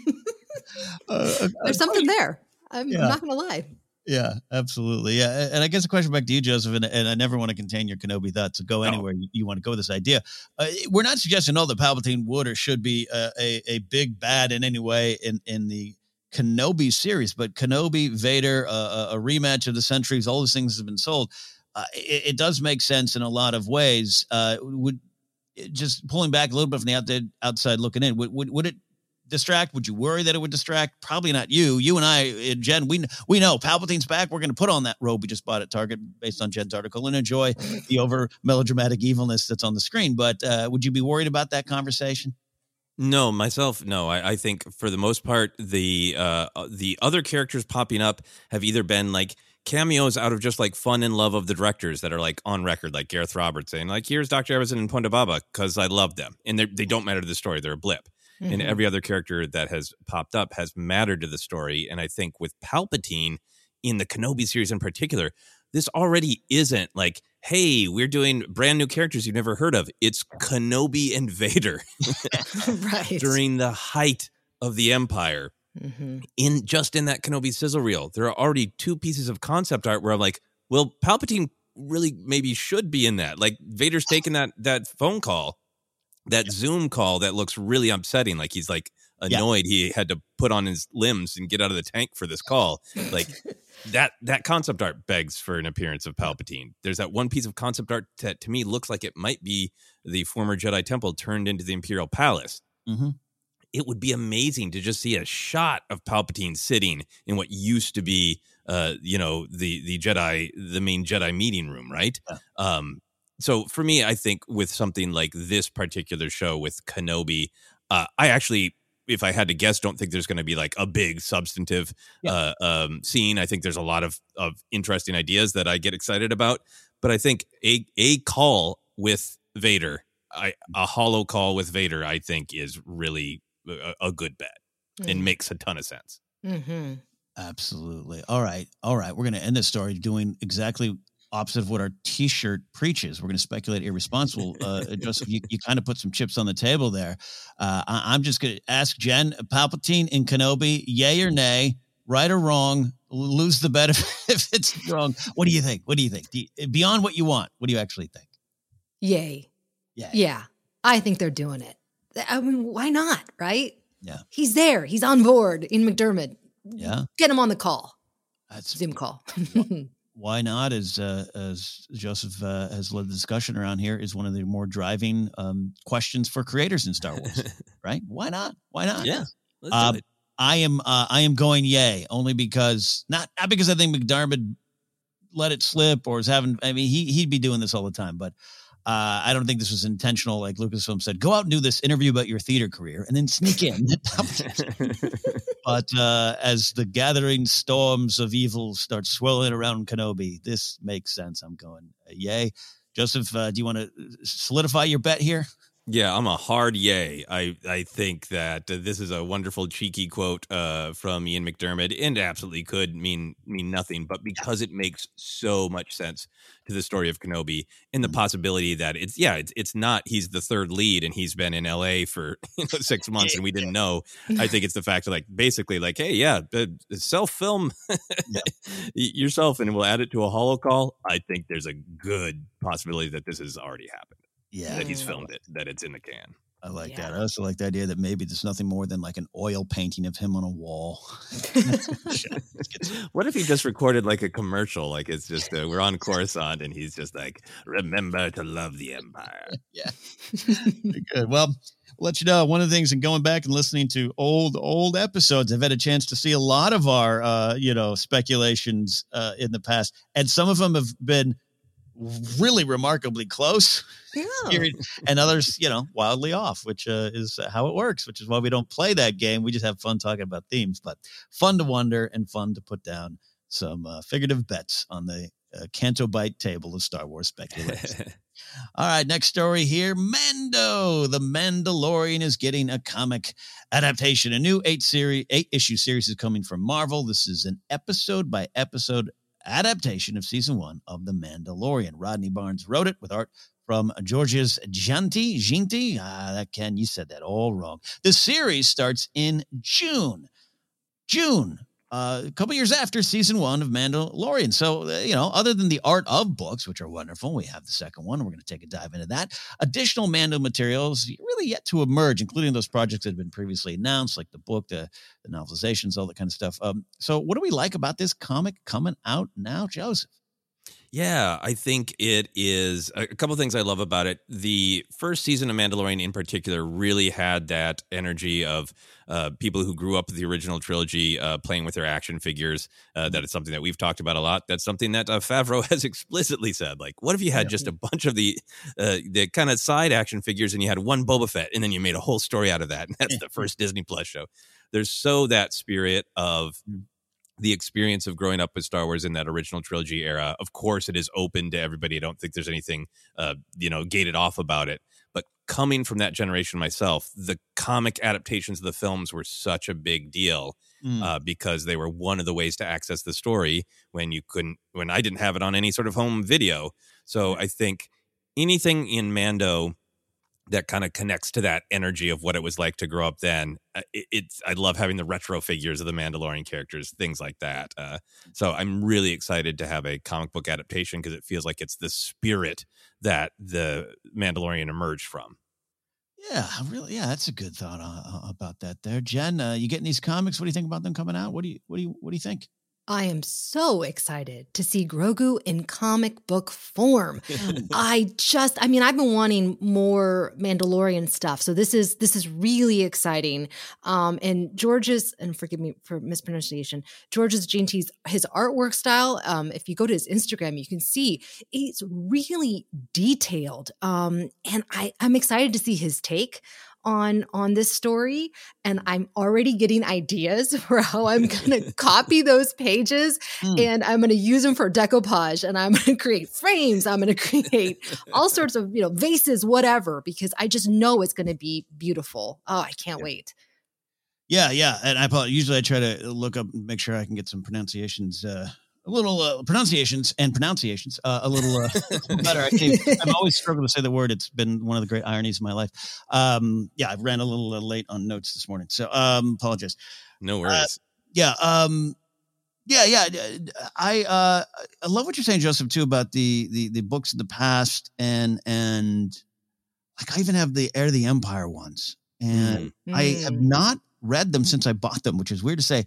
Uh, There's something there. I'm Yeah. not going to lie. Yeah, absolutely. Yeah, and I guess a question back to you, Joseph, and, and I never want to contain your Kenobi thoughts. So go anywhere you, you want to go with this idea. Uh, we're not suggesting all that Palpatine would or should be uh, a a big bad in any way in in the Kenobi series, but Kenobi, Vader, uh, a a rematch of the centuries, all those things have been sold. Uh, it, it does make sense in a lot of ways. Uh, would just pulling back a little bit from the outside, outside looking in, would, would would it distract? Would you worry that it would distract? Probably not you. You and I, uh, Jen, we we know Palpatine's back. We're going to put on that robe we just bought at Target based on Jen's article and enjoy the over melodramatic evilness that's on the screen. But uh, would you be worried about that conversation? No, myself, no. I, I think for the most part, the uh, the other characters popping up have either been like cameos out of just like fun and love of the directors that are like on record, like Gareth Roberts saying like, "Here's Doctor Evazan and Ponda Baba" because I love them, and they don't matter to the story; they're a blip. And Mhm. every other character that has popped up has mattered to the story. And I think with Palpatine in the Kenobi series in particular, this already isn't like, hey, we're doing brand new characters you've never heard of. It's Kenobi and Vader right. during the height of the Empire. Mm-hmm. In just in that Kenobi sizzle reel, there are already two pieces of concept art where I'm like, well, Palpatine really maybe should be in that. Like Vader's taking that that phone call, that Zoom call that looks really upsetting. Like he's like Yeah. annoyed he had to put on his limbs and get out of the tank for this call. Like that that concept art begs for an appearance of Palpatine. There's that one piece of concept art that to me looks like it might be the former Jedi Temple turned into the Imperial Palace. Mm-hmm. It would be amazing to just see a shot of Palpatine sitting in what used to be, uh, you know, the the Jedi, the main Jedi meeting room, right? Um, so for me, I think with something like this particular show with Kenobi, uh, I actually, if I had to guess, don't think there's going to be like a big substantive uh, um, scene. I think there's a lot of of interesting ideas that I get excited about, but I think a a call with Vader, I a holo call with Vader, I think is really a, a good bet and Mm. makes a ton of sense. Mm-hmm. Absolutely. All right. All right. We're going to end this story doing exactly opposite of what our t-shirt preaches. We're going to speculate irresponsible. Uh, Joseph, you, you kind of put some chips on the table there. Uh, I, I'm just going to ask Jen, Palpatine and Kenobi, yay or nay, right or wrong, lose the bet if, if it's wrong. What do you think? What do you think? Do you- beyond what you want, what do you actually think? Yay. Yeah. Yeah. I think they're doing it. I mean, why not? Right? Yeah. He's there. He's on board in McDiarmid. Yeah. Get him on the call. That's Zoom call. why not as uh, as joseph uh, has led the discussion around here is one of the more driving um, questions for creators in star wars right why not why not Yeah, it. i am uh, i am going yay only because not not because i think McDiarmid let it slip or is having i mean he he'd be doing this all the time but uh, I don't think this was intentional. Like Lucasfilm said, go out and do this interview about your theater career and then sneak in. but uh, as the gathering storms of evil start swirling around Kenobi, this makes sense. I'm going, uh, yay. Joseph, uh, do you want to solidify your bet here? Yeah, I'm a hard yay. I I think that uh, this is a wonderful cheeky quote uh, from Ian McDiarmid, and absolutely could mean mean nothing, but because it makes so much sense to the story of Kenobi, and the possibility that it's yeah, it's it's not he's the third lead and he's been in L.A. for you know, six months and we didn't know. I think it's the fact of like basically like hey yeah, self film yourself and we'll add it to a holo call. I think there's a good possibility that this has already happened. Yeah. that he's filmed it, that it's in the can. I like that. I also like the idea that maybe there's nothing more than like an oil painting of him on a wall. What if he just recorded like a commercial? Like it's just uh, we're on Coruscant and he's just like, "Remember to love the Empire." yeah, good. Well, we'll let you know one of the things. And going back and listening to old old episodes, I've had a chance to see a lot of our uh, you know speculations uh, in the past, and some of them have been really remarkably close, Yeah. and others, you know, wildly off, which uh, is how it works. Which is why we don't play that game. We just have fun talking about themes, but fun to wonder and fun to put down some uh, figurative bets on the uh, Canto Bight table of Star Wars speculation. All right, next story here. Mando, the Mandalorian is getting a comic adaptation. A new eight series, eight issue series is coming from Marvel. This is an episode by episode adaptation of season one of The Mandalorian. Rodney Barnes wrote it with art from Georges Jeanty. Ginti? Ah, that Ken, you said that all wrong. The series starts in June. June uh, a couple years after season one of Mandalorian. So, uh, you know, other than the art of books, which are wonderful, we have the second one. We're going to take a dive into that. Additional Mando materials really yet to emerge, including those projects that have been previously announced, like the book, the, the novelizations, all that kind of stuff. Um, so, what do we like about this comic coming out now, Joseph? Yeah, I think it is a couple of things I love about it. The first season of Mandalorian, in particular, really had that energy of uh, people who grew up with the original trilogy uh, playing with their action figures. Uh, that is something that we've talked about a lot. That's something that uh, Favreau has explicitly said. Like, what if you had just a bunch of the uh, the kind of side action figures, and you had one Boba Fett, and then you made a whole story out of that, and that's the first Disney Plus show. There's so that spirit of the experience of growing up with Star Wars in that original trilogy era. Of course, it is open to everybody. I don't think there's anything, uh, you know, gated off about it. But coming from that generation myself, the comic adaptations of the films were such a big deal Mm. uh, because they were one of the ways to access the story when you couldn't, when I didn't have it on any sort of home video. So I think anything in Mando that kind of connects to that energy of what it was like to grow up then. Uh, it, it's I love having the retro figures of the Mandalorian characters, things like that. Uh, so I'm really excited to have a comic book adaptation because it feels like it's the spirit that the Mandalorian emerged from. Yeah, really. Yeah, that's a good thought uh, about that. There, Jen. Uh, you getting these comics? What do you think about them coming out? What do you what do you what do you think? I am so excited to see Grogu in comic book form. I just I mean I've been wanting more Mandalorian stuff. So this is this is really exciting. Um and George's and forgive me for mispronunciation. George's Jinty's his artwork style um if you go to his Instagram you can see it's really detailed. Um and I I'm excited to see his take on on this story and i'm already getting ideas for how i'm going to copy those pages Mm. and i'm going to use them for decoupage and i'm going to create frames i'm going to create all sorts of you know vases whatever because i just know it's going to be beautiful oh i can't wait Yeah, yeah. And I. Usually I try to look up and make sure I can get some pronunciations, uh, a little uh, pronunciations and pronunciations uh, a little uh, better. I can't, I've always struggled to say the word. It's been one of the great ironies of my life. Um, yeah, I ran a little uh, late on notes this morning, so um, apologize. No worries. Yeah, um, yeah, yeah. I uh, I love what you're saying, Joseph, too, about the the the books of the past and and like I even have the Heir of the Empire ones, and I have Mm. not read them since I bought them, which is weird to say.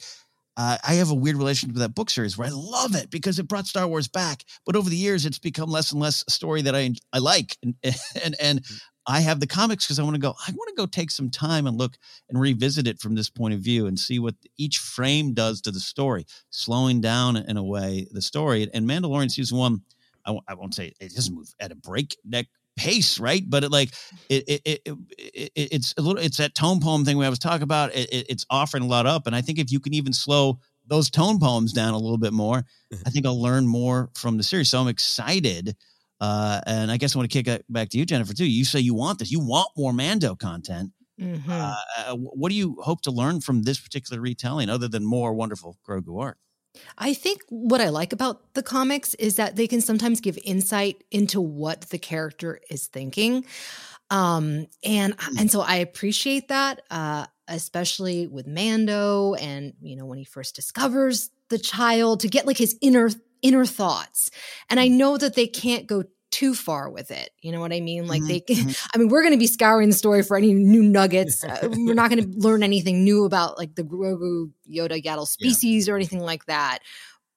Uh, I have a weird relationship with that book series where I love it because it brought Star Wars back. But over the years, it's become less and less a story that I I like, and and and I have the comics because I want to go. I want to go take some time and look and revisit it from this point of view and see what each frame does to the story, slowing down in a way the story. And Mandalorian season one, I w- I won't say it doesn't move at a breakneck pace, right? But it like it it, it, it, it it's a little it's that tone poem thing we always talk about. It, it, it's offering a lot up, and I think if you can even slow those tone poems down a little bit more, I think I'll learn more from the series. So I'm excited. Uh, and I guess I want to kick it back to you, Jennifer, too. You say you want this. You want more Mando content. Mhm. Uh, uh, what do you hope to learn from this particular retelling other than more wonderful Grogu art? I think what I like about the comics is that they can sometimes give insight into what the character is thinking. Um, and and so I appreciate that, uh, especially with Mando and you know when he first discovers the child to get like his inner inner thoughts. And I know that they can't go too far with it. You know what I mean? Like they I mean, we're going to be scouring the story for any new nuggets. Uh, we're not going to learn anything new about like the Grogu Yoda Yaddle species or anything like that.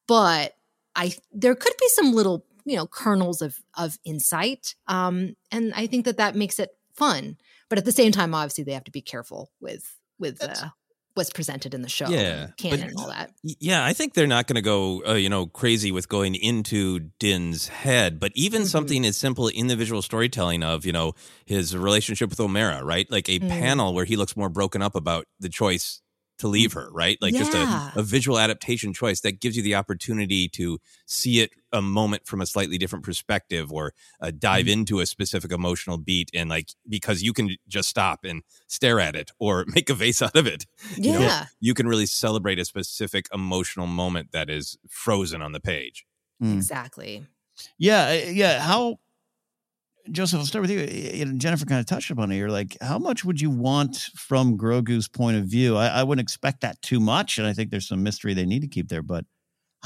But I there could be some little, you know, kernels of of insight. Um and I think that that makes it fun. But at the same time obviously they have to be careful with with uh was presented in the show, Yeah, canon and all that. Yeah, I think they're not going to go, uh, you know, crazy with going into Din's head. But even Mm-hmm. something as simple in the visual storytelling of, you know, his relationship with Omera, right? Like a Mm. panel where he looks more broken up about the choice to leave her, right? Like just a, a visual adaptation choice that gives you the opportunity to see it a moment from a slightly different perspective or uh, dive Mm-hmm. into a specific emotional beat. And like, because you can just stop and stare at it or make a face out of it. you know? Yeah. you can really celebrate a specific emotional moment that is frozen on the page. Mm. Exactly. Yeah, uh, yeah. How, Joseph? I'll start with you. you know, Jennifer kind of touched upon it. You're like, how much would you want from Grogu's point of view? I, I wouldn't expect that too much, and I think there's some mystery they need to keep there. But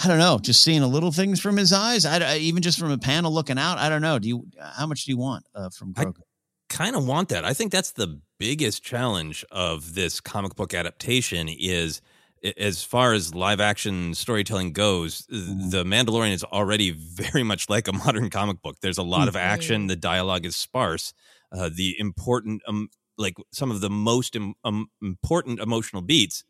I don't know. Just seeing a little things from his eyes, I, I- even just from a panel looking out. I don't know. Do you? How much do you want uh, from I- Grogu? Kind of want that. I think that's the biggest challenge of this comic book adaptation is as far as live action storytelling goes, Mm-hmm. The Mandalorian is already very much like a modern comic book. There's a lot of action, the dialogue is sparse. Uh, the important um, like some of the most Im- um, important emotional beats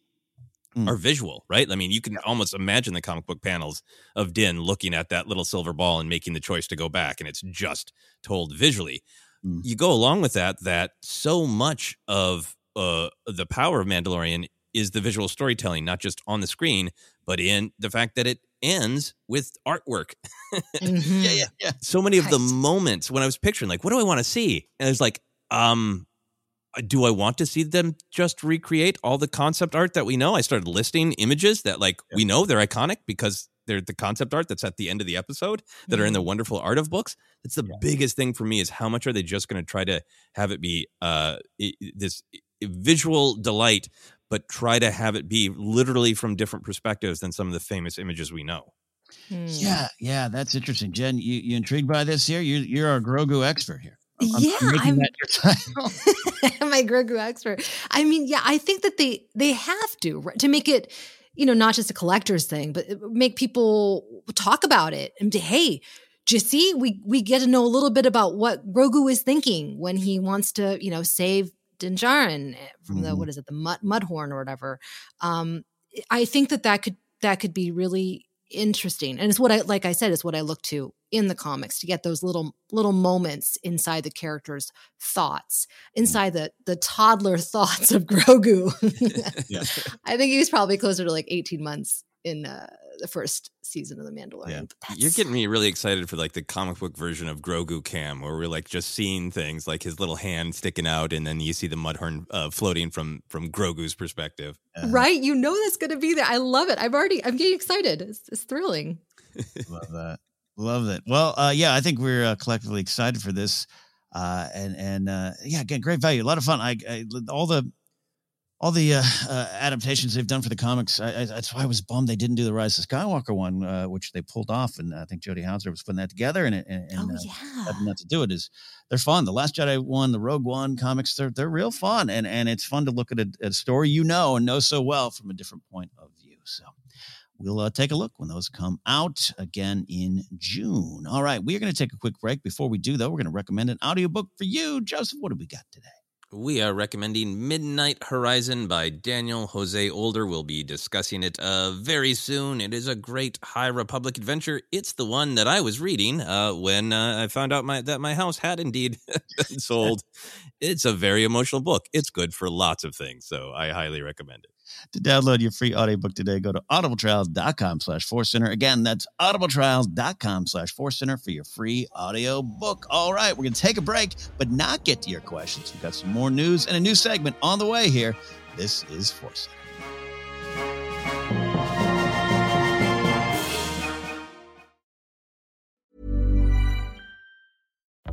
Mm. are visual, right? I mean, you can almost imagine the comic book panels of Din looking at that little silver ball and making the choice to go back, and it's just told visually. Mm. You go along with that, that so much of uh, the power of Mandalorian is the visual storytelling, not just on the screen, but in the fact that it ends with artwork. Mhm. Yeah, yeah, yeah. so many of the moments when I was picturing, like, what do I want to see? And I was like, um, do I want to see them just recreate all the concept art that we know? I started listing images that, like, we know they're iconic because they're the concept art that's at the end of the episode that are in the wonderful art of books. That's the biggest thing for me is how much are they just going to try to have it be uh, this visual delight, but try to have it be literally from different perspectives than some of the famous images we know. Hmm. Yeah, yeah. That's interesting, Jen. You you intrigued by this here? You you're our Grogu expert here. I'm- I'm Yeah, I'm- that your title. my Grogu expert. I mean, yeah, I think that they they have to right, to make it, you know, not just a collector's thing, but make people talk about it and to, hey, do you see? We we get to know a little bit about what Grogu is thinking when he wants to, you know, save Din Djarin from the Mhm. what is it, the mud Mudhorn or whatever. Um, I think that that could that could be really interesting, and it's what I like. I said, it's what I look to in the comics to get those little little moments inside the characters' thoughts, inside the the toddler thoughts of Grogu. Yeah. I think he was probably closer to like eighteen months in uh, the first season of The Mandalorian. Yeah. You're getting me really excited for like the comic book version of Grogu Cam, where we're like just seeing things like his little hand sticking out, and then you see the Mudhorn uh, floating from from Grogu's perspective. Uh, right. You know that's going to be there. I love it. I'm already. I'm getting excited. It's, it's thrilling. Love that. Love it. Well, uh, yeah, I think we're uh, collectively excited for this, uh, and and uh, yeah, again, great value, a lot of fun. I, I all the all the uh, uh, adaptations they've done for the comics. I, I, that's why I was bummed they didn't do the Rise of Skywalker one, uh, which they pulled off, and I think Jody Houser was putting that together, and and, and oh uh, yeah. having that to do it is they're fun. The Last Jedi one, the Rogue One comics, they're they're real fun, and and it's fun to look at a, a story you know and know so well from a different point of view. So we'll uh, take a look when those come out again in June. All right, we are going to take a quick break. Before we do, though, we're going to recommend an audiobook for you, Joseph. What do we got today? We are recommending Midnight Horizon by Daniel Jose Older. We'll be discussing it uh, very soon. It is a great High Republic adventure. It's the one that I was reading uh, when uh, I found out my, that my house had indeed been sold. It's a very emotional book. It's good for lots of things, so I highly recommend it. To download your free audiobook today, go to audibletrial.com slash center. Again, that's audibletrial.com slash center for your free audiobook. All right, we're going to take a break, but not get to your questions. We've got some more news and a new segment on the way here. This is Force Center.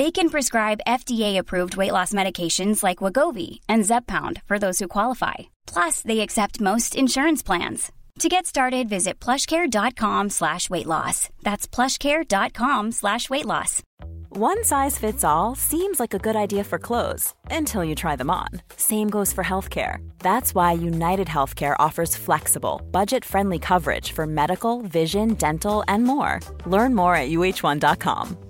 They can prescribe FDA-approved weight loss medications like Wegovy and Zepbound for those who qualify. Plus, they accept most insurance plans. To get started, visit plushcare.com slash weight loss. That's plushcare.com slash weight loss. One size fits all seems like a good idea for clothes until you try them on. Same goes for healthcare. That's why United Healthcare offers flexible, budget friendly coverage for medical, vision, dental, and more. Learn more at uh1.com.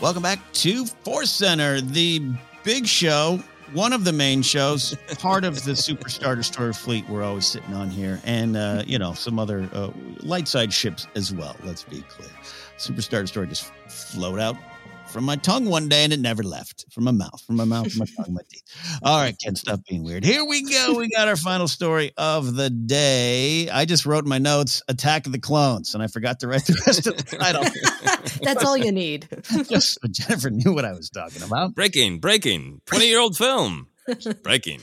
Welcome back to Force Center, the big show, one of the main shows, part of the Superstar Destroyer fleet we're always sitting on here, and uh, you know some other uh, light side ships as well. Let's be clear, Superstar Destroyer just float out from my tongue one day and it never left from my mouth, from my mouth, from my tongue, my teeth. All right, Ken, stop being weird. Here we go. We got our final story of the day. I just wrote in my notes Attack of the Clones, and I forgot to write the rest of the title. That's all you need. just so Jennifer knew what I was talking about. Breaking, breaking, 20 year old film. Breaking.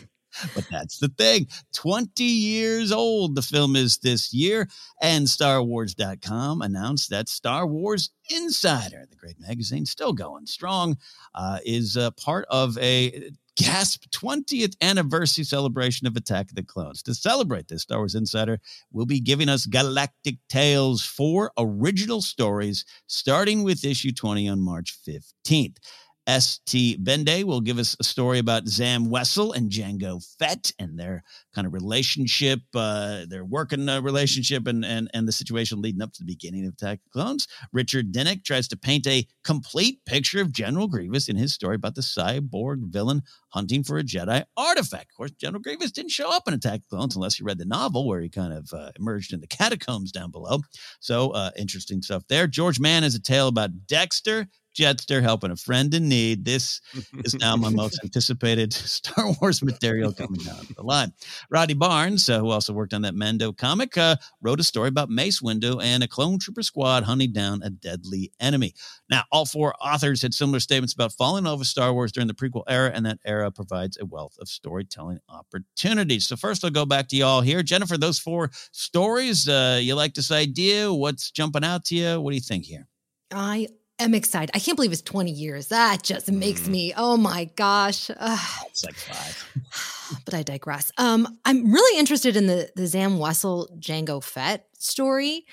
But that's the thing. 20 years old, the film is this year. And StarWars.com announced that Star Wars Insider, the great magazine, still going strong, uh, is uh, part of a gasp 20th anniversary celebration of Attack of the Clones. To celebrate this, Star Wars Insider will be giving us Galactic Tales, four original stories, starting with issue 20 on March 15th. S.T. Bende will give us a story about Zam Wesell and Jango Fett and their kind of relationship, uh, their working uh, relationship, and, and and the situation leading up to the beginning of Attack of Clones. Richard Dinnick tries to paint a complete picture of General Grievous in his story about the cyborg villain hunting for a Jedi artifact. Of course, General Grievous didn't show up in Attack of Clones unless you read the novel, where he kind of uh, emerged in the catacombs down below. So uh, interesting stuff there. George Mann has a tale about Dexter. Jettster helping a friend in need. This is now my most anticipated Star Wars material coming down the line. Roddy Barnes, uh, who also worked on that Mando comic, uh, wrote a story about Mace Windu and a clone trooper squad hunting down a deadly enemy. Now, all four authors had similar statements about falling in love with Star Wars during the prequel era, and that era provides a wealth of storytelling opportunities. So, first, I'll go back to y'all here. Jennifer, those four stories, uh, you like this idea? What's jumping out to you? What do you think here? I am excited. I can't believe it's 20 years. That just makes me, oh my gosh. It's like five. but I digress. Um, I'm really interested in the the Zam Wesell Jango Fett story,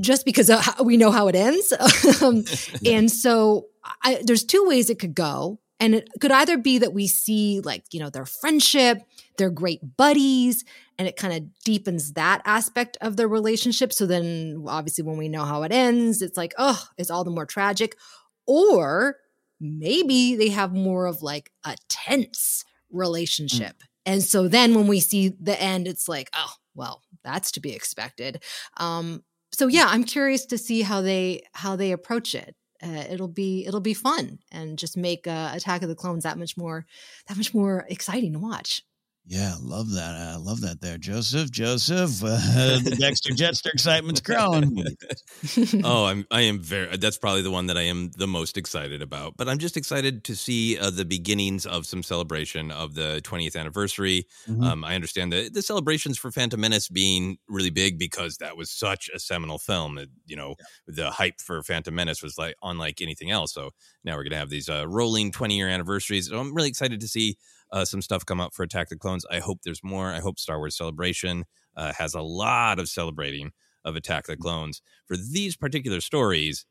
just because we know how it ends. um, and so I, there's two ways it could go, and it could either be that we see like you know their friendship, they're great buddies, and it kind of deepens that aspect of their relationship. So then, obviously, when we know how it ends, it's like oh, it's all the more tragic. Or maybe they have more of like a tense relationship. And so then when we see the end, it's like, oh, well, that's to be expected. Um, so yeah, I'm curious to see how they how they approach it. Uh, it'll be it'll be fun and just make uh, Attack of the Clones that much more that much more exciting to watch. Yeah, love that. I love that there, Joseph. Joseph, uh, the Dexter Jettster excitement's growing. oh, I'm I am very. That's probably the one that I am the most excited about. But I'm just excited to see uh, the beginnings of some celebration of the 20th anniversary. Mhm. Um, I understand the the celebrations for Phantom Menace being really big because that was such a seminal film. That, you know, the hype for Phantom Menace was like unlike anything else. So now we're gonna have these uh, rolling 20 year anniversaries. So I'm really excited to see uh, some stuff come up for Attack the Clones. I hope there's more. I hope Star Wars Celebration uh, has a lot of celebrating of Attack the Clones. For these particular stories,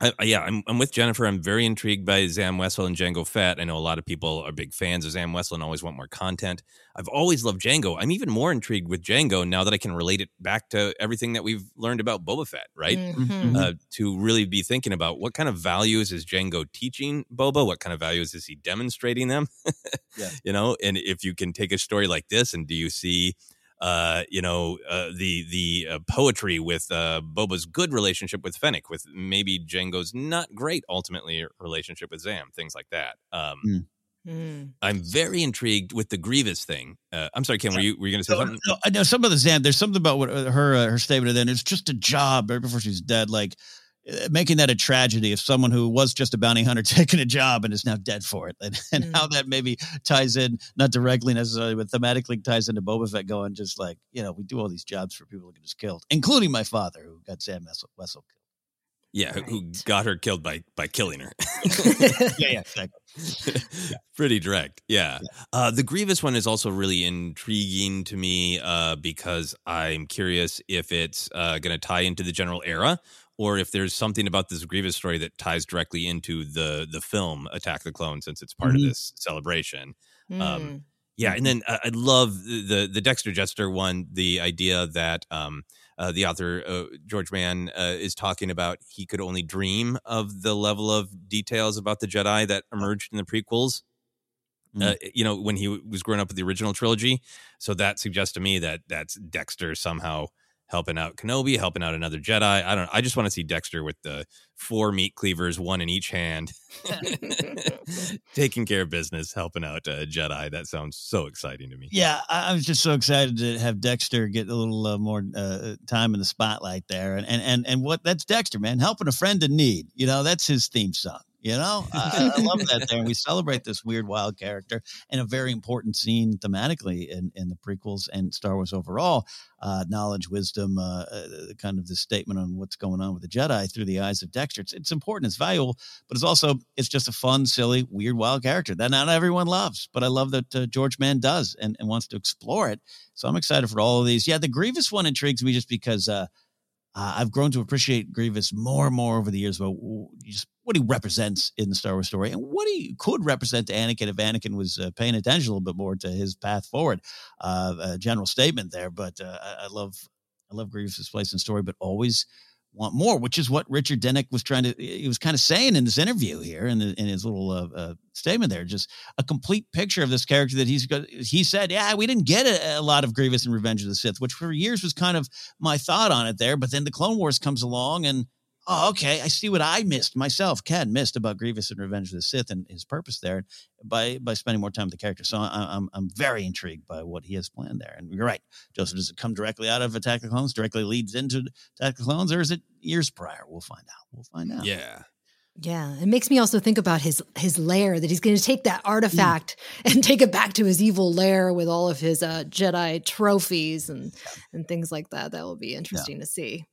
I, I- yeah, I'm, I'm with Jennifer. I'm very intrigued by Zam Wesell and Jango Fett. I know a lot of people are big fans of Zam Wesell and always want more content. I've always loved Jango. I'm even more intrigued with Jango now that I can relate it back to everything that we've learned about Boba Fett, right? Mhm. Uh, to really be thinking about what kind of values is Jango teaching Boba? What kind of values is he demonstrating them? Yeah. You know, and if you can take a story like this, and do you see, uh, you know, uh, the the uh, poetry with uh, Boba's good relationship with Fennec, with maybe Jango's not great ultimately relationship with Zam, things like that. Um, Mm. Mm. I'm very intrigued with the Grievous thing. Uh, I'm sorry, Ken, were you were you going to say No, something? no, I know some of the Zam. There's something about what uh, her uh, her statement, and then it's just a job right before she's dead. Like making that a tragedy if someone who was just a bounty hunter taking a job and is now dead for it, and, and how that maybe ties in not directly necessarily, but thematically ties into Boba Fett going just like you know we do all these jobs for people who get us killed, including my father who got Zam Wesell. Wesell killed. Yeah, who- who got her killed by by killing her? yeah, yeah, exactly. Pretty direct. Yeah. Uh, the Grievous one is also really intriguing to me uh, because I'm curious if it's uh, going to tie into the general era or if there's something about this Grievous story that ties directly into the the film Attack the Clone since it's part Mhm. of this celebration. Mm. Um, yeah, and then uh, I love the, the Dexter Jettster one. The idea that um, uh, the author uh, George Mann uh, is talking about he could only dream of the level of details about the Jedi that emerged in the prequels. Uh, you know, when he was growing up with the original trilogy, so that suggests to me that that's Dexter somehow helping out Kenobi, helping out another Jedi. I don't. I just want to see Dexter with the four meat cleavers, one in each hand, taking care of business, helping out uh, Jedi. That sounds so exciting to me. Yeah, I, I was just so excited to have Dexter get a little uh, more uh, time in the spotlight there, and and and and what that's Dexter, man, helping a friend in need. You know, that's his theme song. You know, I, I love that there, and we celebrate this weird, wild character and a very important scene thematically in in the prequels and Star Wars overall. Uh, knowledge, wisdom, uh, uh, kind of the statement on what's going on with the Jedi through the eyes of Dexter. It's, it's important, it's valuable, but it's also it's just a fun, silly, weird, wild character that not everyone loves. But I love that uh, George Mann does and, and wants to explore it. So I'm excited for all of these. Yeah, the Grievous one intrigues me just because uh, I've grown to appreciate Grievous more and more over the years about just what he represents in the Star Wars story and what he could represent to Anakin if Anakin was uh, paying attention a little bit more to his path forward. Uh, a general statement there, but uh, I, I love I love Grievous's place in story, but always want more, which is what Richard Dinnick was trying to, he was kind of saying in this interview here in, the, in his little uh, uh, statement there, just a complete picture of this character that he's got. He said, yeah, we didn't get a, a lot of Grievous in Revenge of the Sith, which for years was kind of my thought on it there. But then the Clone Wars comes along and, oh, okay, I see what I missed myself, Ken missed about Grievous and Revenge of the Sith and his purpose there by by spending more time with the character. So I, I'm I'm very intrigued by what he has planned there. And you're right, Joseph. Does it come directly out of Attack of the Clones? Directly leads into Attack of the Clones, or is it years prior? We'll find out. We'll find out. Yeah. Yeah, it makes me also think about his his lair that he's going to take that artifact and take it back to his evil lair with all of his uh, Jedi trophies and and things like that. That will be interesting to see.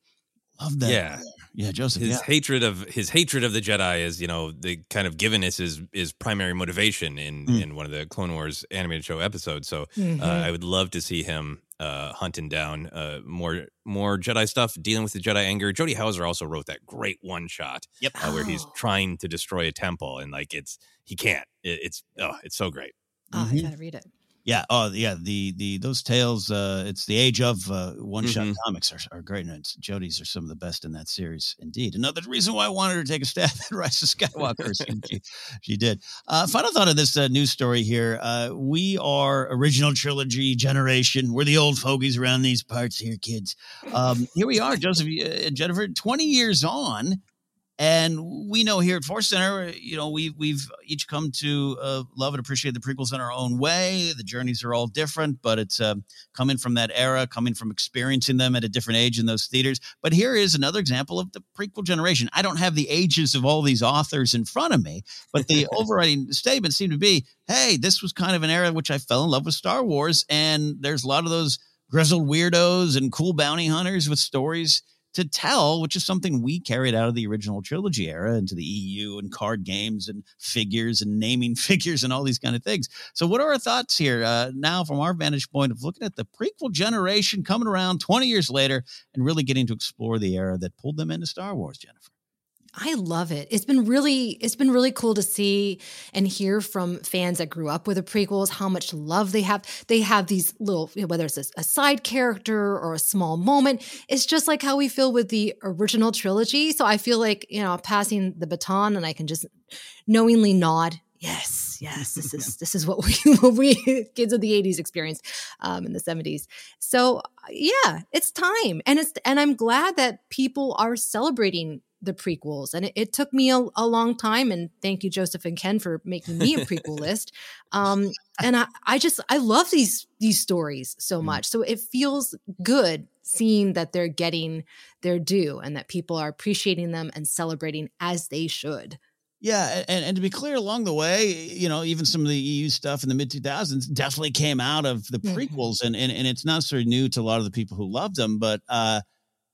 Love that. Yeah. Yeah, Joseph. His yeah. hatred of his hatred of the Jedi is, you know, the kind of given is his his primary motivation in Mm. in one of the Clone Wars animated show episodes. So Mhm. uh, I would love to see him uh, hunting down uh, more more Jedi stuff, dealing with the Jedi anger. Jody Houser also wrote that great one shot, Yep. uh, where he's trying to destroy a temple and like it's he can't. It, it's oh, it's so great. Oh, Mhm. I gotta read it. Yeah. Oh, yeah. The the those tales. Uh, it's the age of uh, one shot Mhm. comics are, are great, and Jody's are some of the best in that series, indeed. Another reason why I wanted her to take a stab at Rise of Skywalker. she, she, did. Uh, final thought of this uh, news story here. Uh, we are original trilogy generation. We're the old fogies around these parts here, kids. Um, here we are, Joseph uh, and Jennifer, twenty years on. And we know here at Force Center, you know, we've we've each come to uh, love and appreciate the prequels in our own way. The journeys are all different, but it's uh, coming from that era, coming from experiencing them at a different age in those theaters. But here is another example of the prequel generation. I don't have the ages of all these authors in front of me, but the overriding statement seemed to be, "Hey, this was kind of an era in which I fell in love with Star Wars, and there's a lot of those grizzled weirdos and cool bounty hunters with stories." To tell, which is something we carried out of the original trilogy era into the EU and card games and figures and naming figures and all these kind of things. So, what are our thoughts here uh, now from our vantage point of looking at the prequel generation coming around 20 years later and really getting to explore the era that pulled them into Star Wars, Jennifer? I love it. It's been really it's been really cool to see and hear from fans that grew up with the prequels how much love they have. They have these little you know, whether it's a, a side character or a small moment. It's just like how we feel with the original trilogy. So I feel like, you know, passing the baton and I can just knowingly nod yes yes this is this is what we what we kids of the 80s experienced um, in the 70s so yeah it's time and it's and i'm glad that people are celebrating the prequels and it, it took me a, a long time and thank you joseph and ken for making me a prequel list. Um, and I, I just i love these these stories so much so it feels good seeing that they're getting their due and that people are appreciating them and celebrating as they should. Yeah, and, and to be clear, along the way, you know, even some of the EU stuff in the mid 2000s definitely came out of the Mhm. prequels, and, and and it's not so new to a lot of the people who loved them, but uh,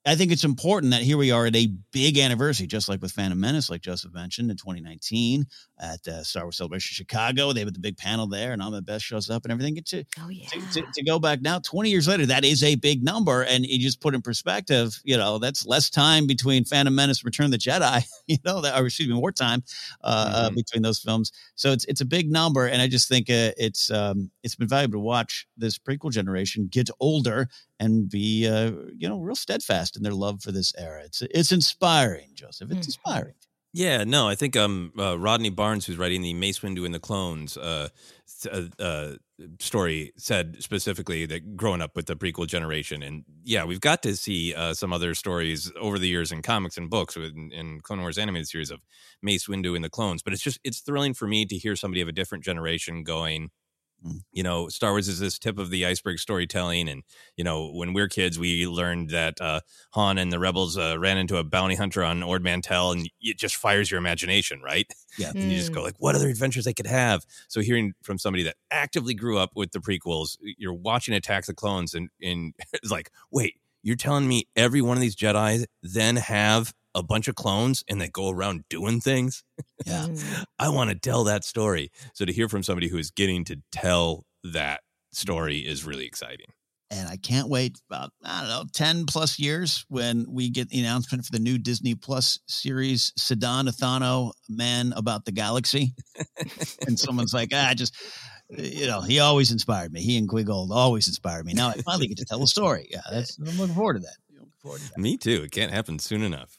I think it's important that here we are at a big anniversary, just like with Phantom Menace, like Joseph mentioned in 2019 at uh, Star Wars Celebration Chicago. They have the big panel there, and all the Best shows up and everything. Get to, oh yeah to, to, to go back now, 20 years later, that is a big number. And you just put in perspective, you know, that's less time between Phantom Menace, Return of the Jedi, you know, that, or excuse me, more time uh, uh, Mhm. between those films. So it's it's a big number, and I just think uh, it's um, it's been valuable to watch this prequel generation get older and be uh, you know real steadfast in their love for this era. It's it's inspiring, Joseph. It's Mhm. inspiring. Yeah, no, I think um, uh, Rodney Barnes, who's writing the Mace Windu and the Clones uh, uh, uh, story, said specifically that growing up with the prequel generation, and yeah, we've got to see uh, some other stories over the years in comics and books in, in Clone Wars animated series of Mace Windu and the Clones. But it's just it's thrilling for me to hear somebody of a different generation going. Mm. You know, Star Wars is this tip of the iceberg storytelling, and you know, when we're kids, we learned that uh, Han and the rebels uh, ran into a bounty hunter on Ord Mantell, and it just fires your imagination, right? Yeah. and you just go like, what other adventures they could have? So hearing from somebody that actively grew up with the prequels, you're watching Attack of the Clones, and and it's like, wait, you're telling me every one of these Jedi then have a bunch of clones and they go around doing things? Yeah. Mm. I want to tell that story. So to hear from somebody who is getting to tell that story is really exciting. and I can't wait about I don't know ten plus years when we get the announcement for the new Disney Plus series Sedan Athano Man About the Galaxy, and someone's like, ah, just you know, he always inspired me. He and Qui-Gon always inspired me. Now I finally get to tell a story. Yeah, that's I'm looking forward to that. Looking forward to that. Me too. It can't happen soon enough.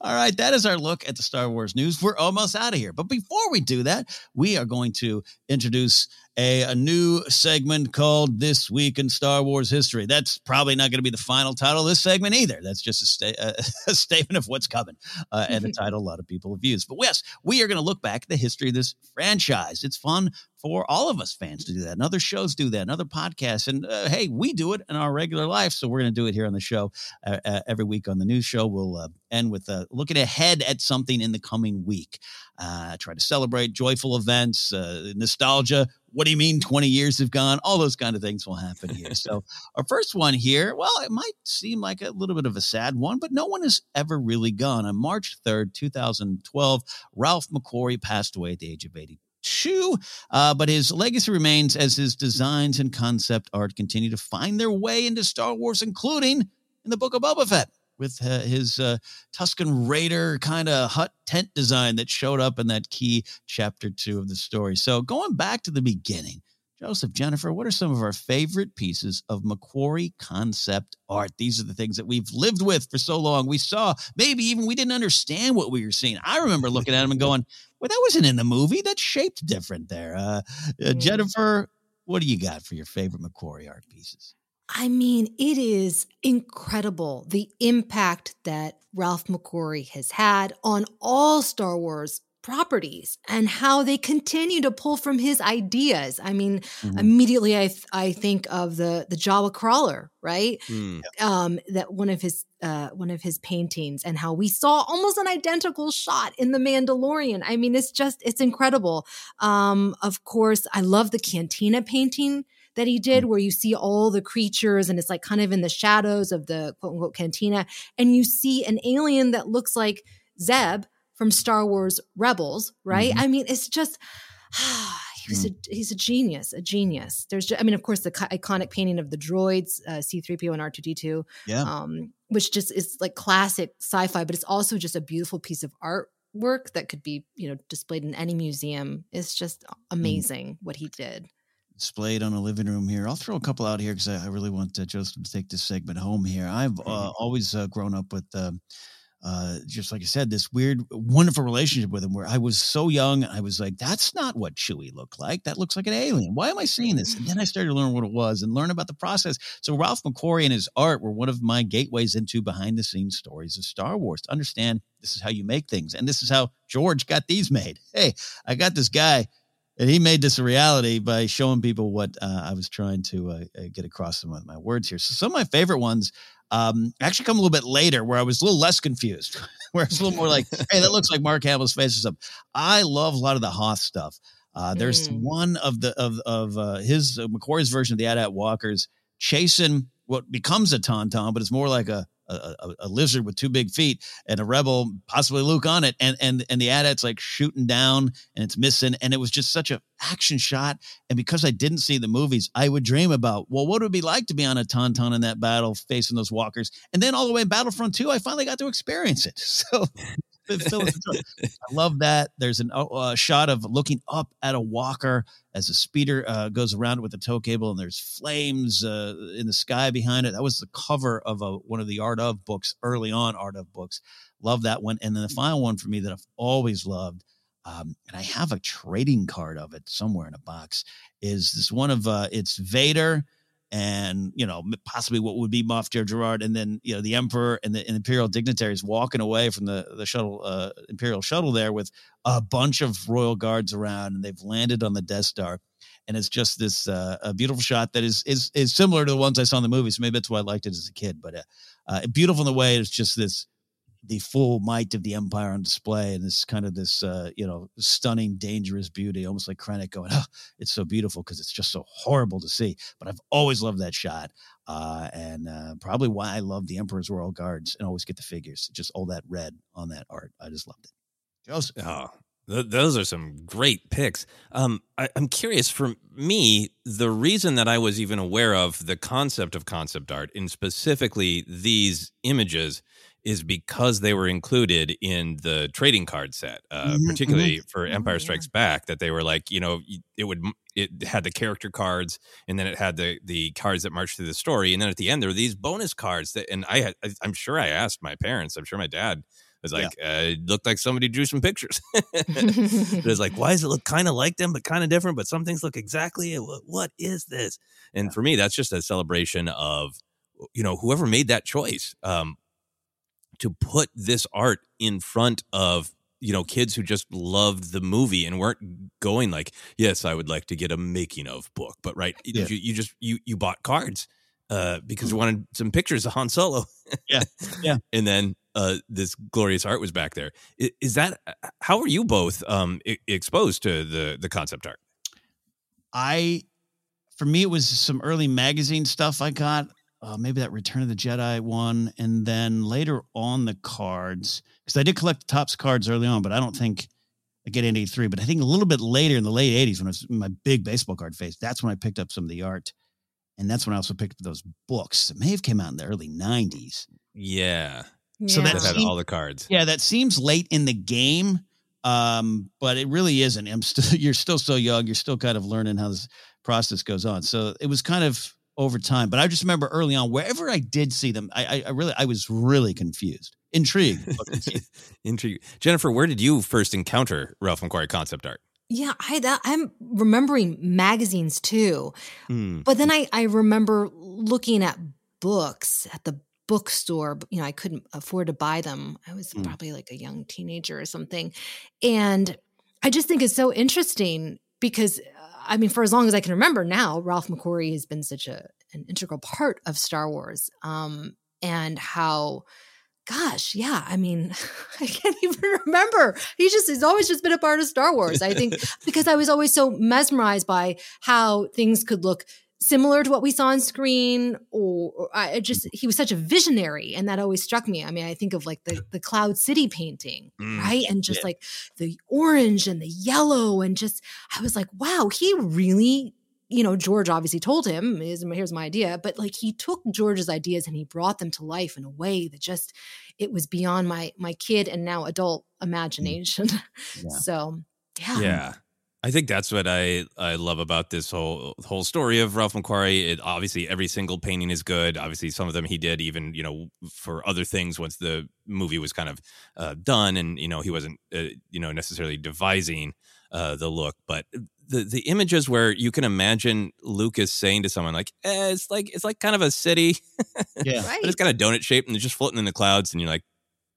All right, that is our look at the Star Wars news. We're almost out of here. But before we do that, we are going to introduce a, a new segment called This Week in Star Wars History. That's probably not going to be the final title of this segment either. That's just a, sta- a, a statement of what's coming uh, and a title a lot of people have used. But yes, we are going to look back at the history of this franchise. It's fun for all of us fans to do that. And other shows do that, and other podcasts. And uh, hey, we do it in our regular life. So we're going to do it here on the show uh, uh, every week on the news show. We'll uh, end with uh, looking ahead at something in the coming week. Uh, try to celebrate joyful events, uh, nostalgia. What do you mean 20 years have gone? All those kind of things will happen here. so, our first one here, well, it might seem like a little bit of a sad one, but no one has ever really gone. On March 3rd, 2012, Ralph McQuarrie passed away at the age of 82. Uh, but his legacy remains as his designs and concept art continue to find their way into Star Wars, including in the Book of Boba Fett with uh, his uh, Tusken Raider kind of hut tent design that showed up in that key chapter two of the story. So going back to the beginning, Joseph, Jennifer, what are some of our favorite pieces of McQuarrie concept art? These are the things that we've lived with for so long. We saw, maybe even we didn't understand what we were seeing. I remember looking at them and going, well, that wasn't in the movie. That's shaped different there. Uh, uh, Mm. Jennifer, what do you got for your favorite McQuarrie art pieces? I mean, it is incredible the impact that Ralph McQuarrie has had on all Star Wars properties and how they continue to pull from his ideas. I mean, Mhm. immediately I th- I think of the the Jawa crawler, right? Hmm. Um, that one of his uh, one of his paintings and how we saw almost an identical shot in the Mandalorian. I mean, it's just it's incredible. Um, of course, I love the Cantina painting that he did where you see all the creatures and it's like kind of in the shadows of the quote unquote cantina and you see an alien that looks like Zeb from Star Wars Rebels, right? Mhm. I mean, it's just he's a he's a genius, a genius. There's just, I mean, of course, the iconic painting of the droids, uh, C3PO and R2D2, Yeah. um, which just is like classic sci-fi, but it's also just a beautiful piece of artwork that could be, you know, displayed in any museum. It's just amazing what he did. Displayed on a living room here. I'll throw a couple out here because I, I really want uh, Joseph to take this segment home here. I've uh, always uh, grown up with, um, uh, just like I said, this weird, wonderful relationship with him where I was so young. I was like, that's not what Chewie looked like. That looks like an alien. Why am I seeing this? And then I started to learn what it was and learn about the process. So Ralph McQuarrie and his art were one of my gateways into behind the scenes stories of Star Wars to understand this is how you make things. And this is how George got these made. Hey, I got this guy and he made this a reality by showing people what uh, I was trying to uh, uh, get across of my words here. So some of my favorite ones um, actually come a little bit later, where I was a little less confused, where it's a little more like, "Hey, that looks like Mark Hamill's face or something." I love a lot of the Hoth stuff. Uh, there's Mm. one of the of of uh, his uh, McCoy's version of the AT-AT Walkers chasing what becomes a tauntaun, but it's more like a a, a, lizard with two big feet and a rebel, possibly Luke on it, and and and the AT-AT's like shooting down and it's missing, and it was just such an action shot. And because I didn't see the movies, I would dream about well, what would it be like to be on a tauntaun in that battle, facing those walkers, and then all the way in Battlefront Two, I finally got to experience it. So. I love that. There's a uh, shot of looking up at a walker as a speeder uh, goes around with the tow cable, and there's flames uh, in the sky behind it. That was the cover of a, one of the Art of books, early on Art of books. Love that one. And then the final one for me that I've always loved, um, and I have a trading card of it somewhere in a box, is this one of uh, it's Vader and you know possibly what would be Moff Jerjerrod, and then you know the Emperor and the and Imperial dignitaries walking away from the the shuttle uh, Imperial shuttle there with a bunch of royal guards around, and they've landed on the Death Star, and it's just this uh, a beautiful shot that is is is similar to the ones I saw in the movies. So maybe that's why I liked it as a kid, but uh, uh, beautiful in the way it's just this the full might of the empire on display and this kind of this uh, you know stunning dangerous beauty almost like krennic going oh it's so beautiful because it's just so horrible to see but i've always loved that shot uh, and uh, probably why i love the emperor's royal guards and always get the figures just all that red on that art i just loved it. Oh, th- those are some great picks. Um, I, I'm curious. For me, the reason that I was even aware of the concept of concept art, and specifically these images, is because they were included in the trading card set, uh, Mhm, particularly mhm. for Empire Strikes Back. That they were like, you know, it would it had the character cards, and then it had the the cards that marched through the story, and then at the end there were these bonus cards that, and I had, I- I'm sure I asked my parents, I'm sure my dad was like, uh, it looked like somebody drew some pictures. it was like, why does it look kind of like them, but kind of different? But some things look exactly. What, what is this? And for me, that's just a celebration of, you know, whoever made that choice um, to put this art in front of you know kids who just loved the movie and weren't going like yes i would like to get a making of book but right Yeah. you, you just you you bought cards uh because you wanted some pictures of han solo. Yeah. Yeah. And then uh this glorious art was back there. Is, is that how are you both um e- exposed to the the concept art? I, for me, it was some early magazine stuff I got. Uh, maybe that Return of the Jedi one, and then later on the cards because I did collect the Topps cards early on, but I don't think I get into three. But I think a little bit later in the late '80s, when I was in my big baseball card phase, that's when I picked up some of the art, and that's when I also picked up those books that may have came out in the early '90s. yeah So that that had seemed- all the cards Yeah, that seems late in the game, um, but it really isn't. I'm still you're still so young. You're still kind of learning how this process goes on. So it was kind of over time. But I just remember early on, wherever I did see them, I, I, I really I was really confused, intrigued, intrigued. Jennifer, where did you first encounter Ralph McQuarrie concept art? Yeah, I that, I'm remembering magazines too, Hmm. but then I I remember looking at books at the bookstore. but, You know, I couldn't afford to buy them. I was Mm. probably like a young teenager or something, and I just think it's so interesting because uh, I mean, for as long as I can remember now, Ralph McQuarrie has been such a an integral part of Star Wars, um, and how gosh, yeah. I mean, I can't even remember. He just he's always just been a part of Star Wars. I think because I was always so mesmerized by how things could look similar to what we saw on screen or, or I I just he was such a visionary and that always struck me. I mean, I think of like the the Cloud City painting, Mm, right? And just yeah. like the orange and the yellow and just I was like, wow, he really you know, George obviously told him, here's, here's my idea, but like he took George's ideas and he brought them to life in a way that just it was beyond my my kid and now adult imagination. So yeah. Yeah. I think that's what I, I love about this whole whole story of Ralph McQuarrie. It obviously every single painting is good. Obviously, some of them he did even you know for other things once the movie was kind of uh, done, and you know he wasn't uh, you know necessarily devising uh, the look, but the the images where you can imagine Lucas saying to someone like, eh, "It's like it's like kind of a city, yeah, but it's kind of donut shaped and they're just floating in the clouds," and you're like,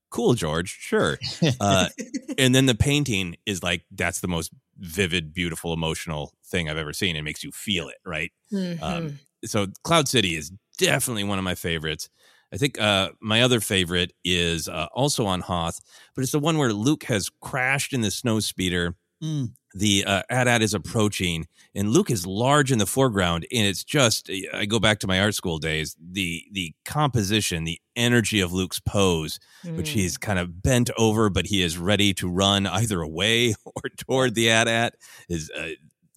"Cool, George, sure." Uh, and then the painting is like that's the most vivid, beautiful, emotional thing I've ever seen. It makes you feel it, right? Mhm. Um, so Cloud City is definitely one of my favorites. I think uh, my other favorite is uh, also on Hoth, but it's the one where Luke has crashed in the snow speeder. Mm. The uh, AT-AT is approaching, and Luke is large in the foreground, and it's just. I go back to my art school days. The the composition, the energy of Luke's pose, which Mm. he's kind of bent over, but he is ready to run either away or toward the AT-AT. His uh,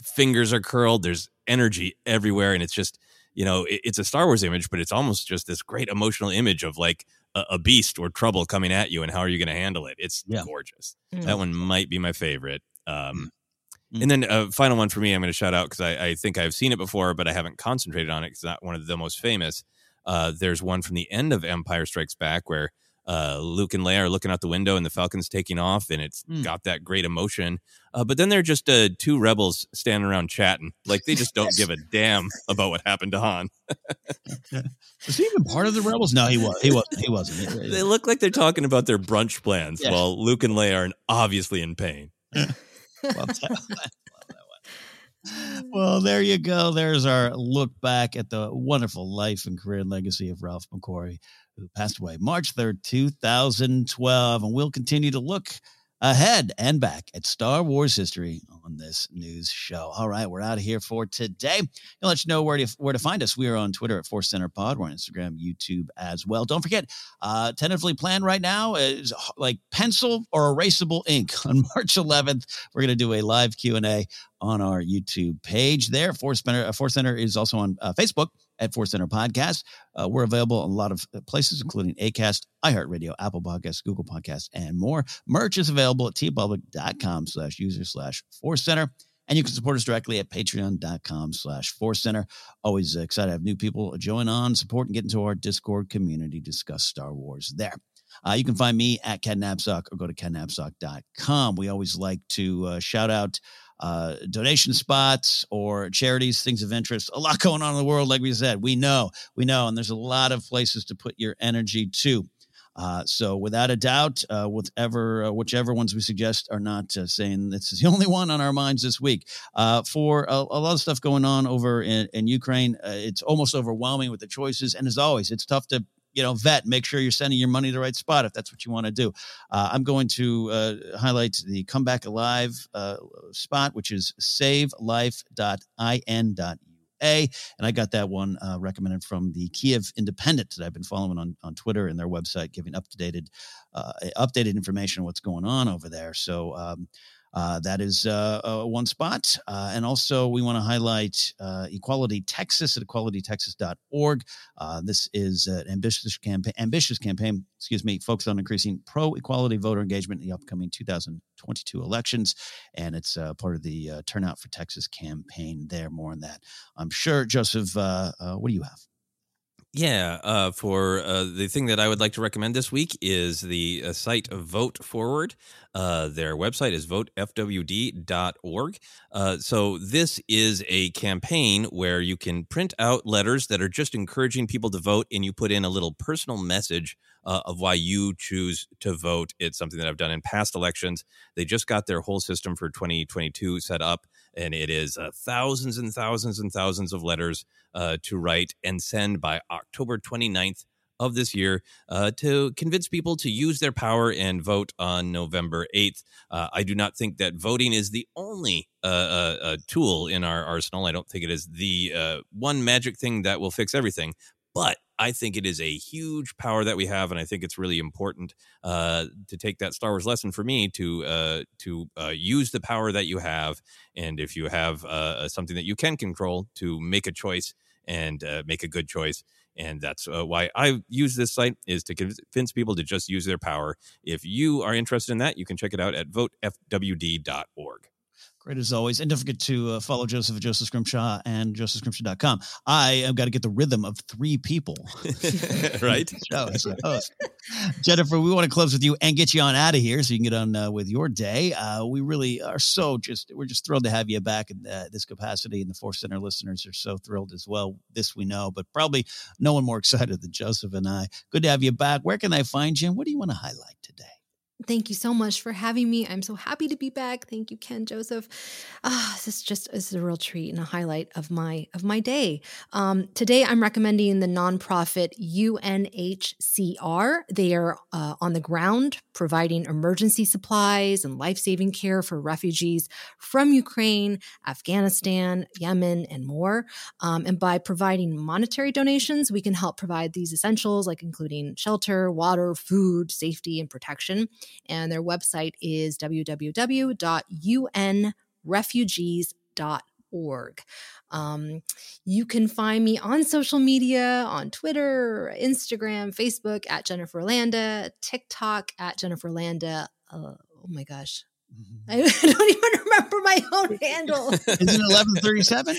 fingers are curled. There's energy everywhere, and it's just you know it- it's a Star Wars image, but it's almost just this great emotional image of like a, a beast or trouble coming at you, and how are you going to handle it? It's gorgeous. Mm. That one might be my favorite. Um, Mm. And then a final one for me, I'm going to shout out because I, I think I've seen it before, but I haven't concentrated on it because it's not one of the most famous. Uh, there's one from the end of Empire Strikes Back where uh, Luke and Leia are looking out the window and the Falcon's taking off, and it's Mm. got that great emotion. Uh, but then they're just uh, two rebels standing around chatting, like they just don't give a damn about what happened to Han. Was he even part of the rebels? No, he was. He wasn't. He wasn't. They look like they're talking about their brunch plans Yeah. while Luke and Leia are obviously in pain. That. Well, mm. there you go. There's our look back at the wonderful life and career and legacy of Ralph McQuarrie, who passed away March 3rd, 2012. And we'll continue to look ahead and back at Star Wars history on this news show. All right, we're out of here for today. I'll let you know where to, where to find us. We are on Twitter at Force Center Pod. We're on Instagram, YouTube as well. Don't forget, uh, tentatively planned right now is like pencil or erasable ink on March 11th. We're going to do a live Q&A on our YouTube page there. Force Center, uh, Force Center is also on uh, Facebook at Force Center Podcast. Uh, we're available in a lot of uh, places, including Acast, iHeartRadio, Apple Podcasts, Google Podcasts, and more. Merch is available at teepublic.com slash user slash Force Center. And you can support us directly at patreon.com slash Force Center. Always excited to have new people join on, support, and get into our Discord community, discuss Star Wars there. Uh, you can find me at Napzok or go to kennapzok.com. We always like to uh, shout out uh, donation spots or charities, things of interest. A lot going on in the world, like we said. We know, we know, and there's a lot of places to put your energy to. Uh, so, without a doubt, uh, whatever, uh, whichever ones we suggest are not uh, saying this is the only one on our minds this week. Uh, for a, a lot of stuff going on over in, in Ukraine, uh, it's almost overwhelming with the choices. And as always, it's tough to you know vet make sure you're sending your money to the right spot if that's what you want to do. Uh, i'm going to uh, highlight the comeback alive uh, spot which is savelife.in.ua and i got that one uh, recommended from the kiev independent that i've been following on, on twitter and their website giving up to dated uh, updated information on what's going on over there. So um, Uh, that is uh, uh, one spot. Uh, and also, we want to highlight uh, Equality Texas at equalitytexas.org. This is an ambitious campaign, ambitious campaign, excuse me, focused on increasing pro equality voter engagement in the upcoming 2022 elections. And it's part of the Turnout for Texas campaign there. More on that, I'm sure. Joseph, what do you have? Yeah, uh, for uh, the thing that I would like to recommend this week is the uh, site Vote Forward. Uh, their website is votefwd.org. Uh, so, this is a campaign where you can print out letters that are just encouraging people to vote, and you put in a little personal message uh, of why you choose to vote. It's something that I've done in past elections. They just got their whole system for 2022 set up, and it is uh, thousands and thousands and thousands of letters uh, to write and send by October 29th of this year uh, to convince people to use their power and vote on November 8th. Uh, I do not think that voting is the only uh, uh, uh tool in our arsenal. I don't think it is the uh, one magic thing that will fix everything. But I think it is a huge power that we have, and I think it's really important uh, to take that Star Wars lesson for me to uh, to uh, use the power that you have, and if you have uh, something that you can control, to make a choice and uh, make a good choice. And that's uh, why I use this site is to convince people to just use their power. If you are interested in that, you can check it out at votefwd.org. Great as always. And don't forget to uh, follow Joseph at Joseph Scrimshaw and josephscrimshaw.com. I have got to get the rhythm of three people. right? As a. Jennifer, we want to close with you and get you on out of here so you can get on uh, with your day. Uh, we really are so just, we're just thrilled to have you back in uh, this capacity. And the Force Center listeners are so thrilled as well. This we know, but probably no one more excited than Joseph and I. Good to have you back. Where can I find you? And what do you want to highlight today? Thank you so much for having me. I'm so happy to be back. Thank you, Ken Joseph. Ah, this is just this is a real treat and a highlight of my of my day. Um, today, I'm recommending the nonprofit UNHCR. They are uh, on the ground providing emergency supplies and life saving care for refugees from Ukraine, Afghanistan, Yemen, and more. Um, and by providing monetary donations, we can help provide these essentials, like including shelter, water, food, safety, and protection and their website is www.unrefugees.org. Um, you can find me on social media on Twitter, Instagram, Facebook at Jennifer Landa, TikTok at Jennifer Landa. Uh, oh my gosh. Mm-hmm. I don't even remember my own handle. Is it 1137?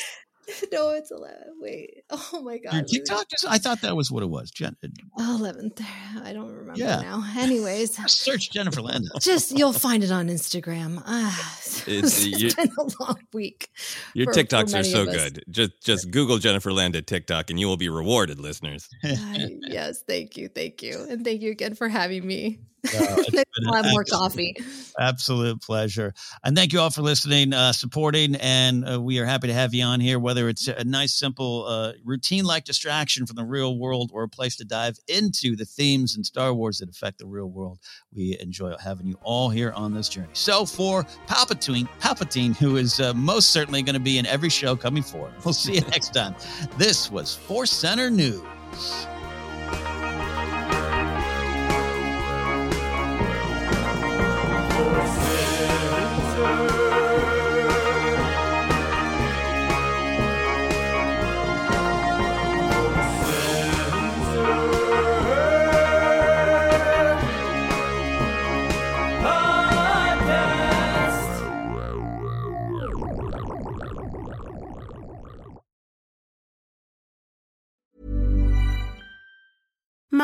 no, it's 11. Wait. Oh my God. Your TikTok? I thought that was what it was. Jen. Oh, 11th. I don't remember yeah. now. Anyways. Search Jennifer Landa. Just, you'll find it on Instagram. Ah, it's, it's been a long week. Your for, TikToks for are so good. Just just Google Jennifer Landa TikTok and you will be rewarded, listeners. Yes. Thank you. Thank you. And thank you again for having me. Have more coffee. Absolute pleasure. And thank you all for listening, uh, supporting, and uh, we are happy to have you on here, whether it's a nice, simple, uh, routine like distraction from the real world or a place to dive into the themes in Star Wars that affect the real world. We enjoy having you all here on this journey. So for Palpatine, Palpatine, who is uh, most certainly going to be in every show coming forward, we'll see you next time. This was Force Center News.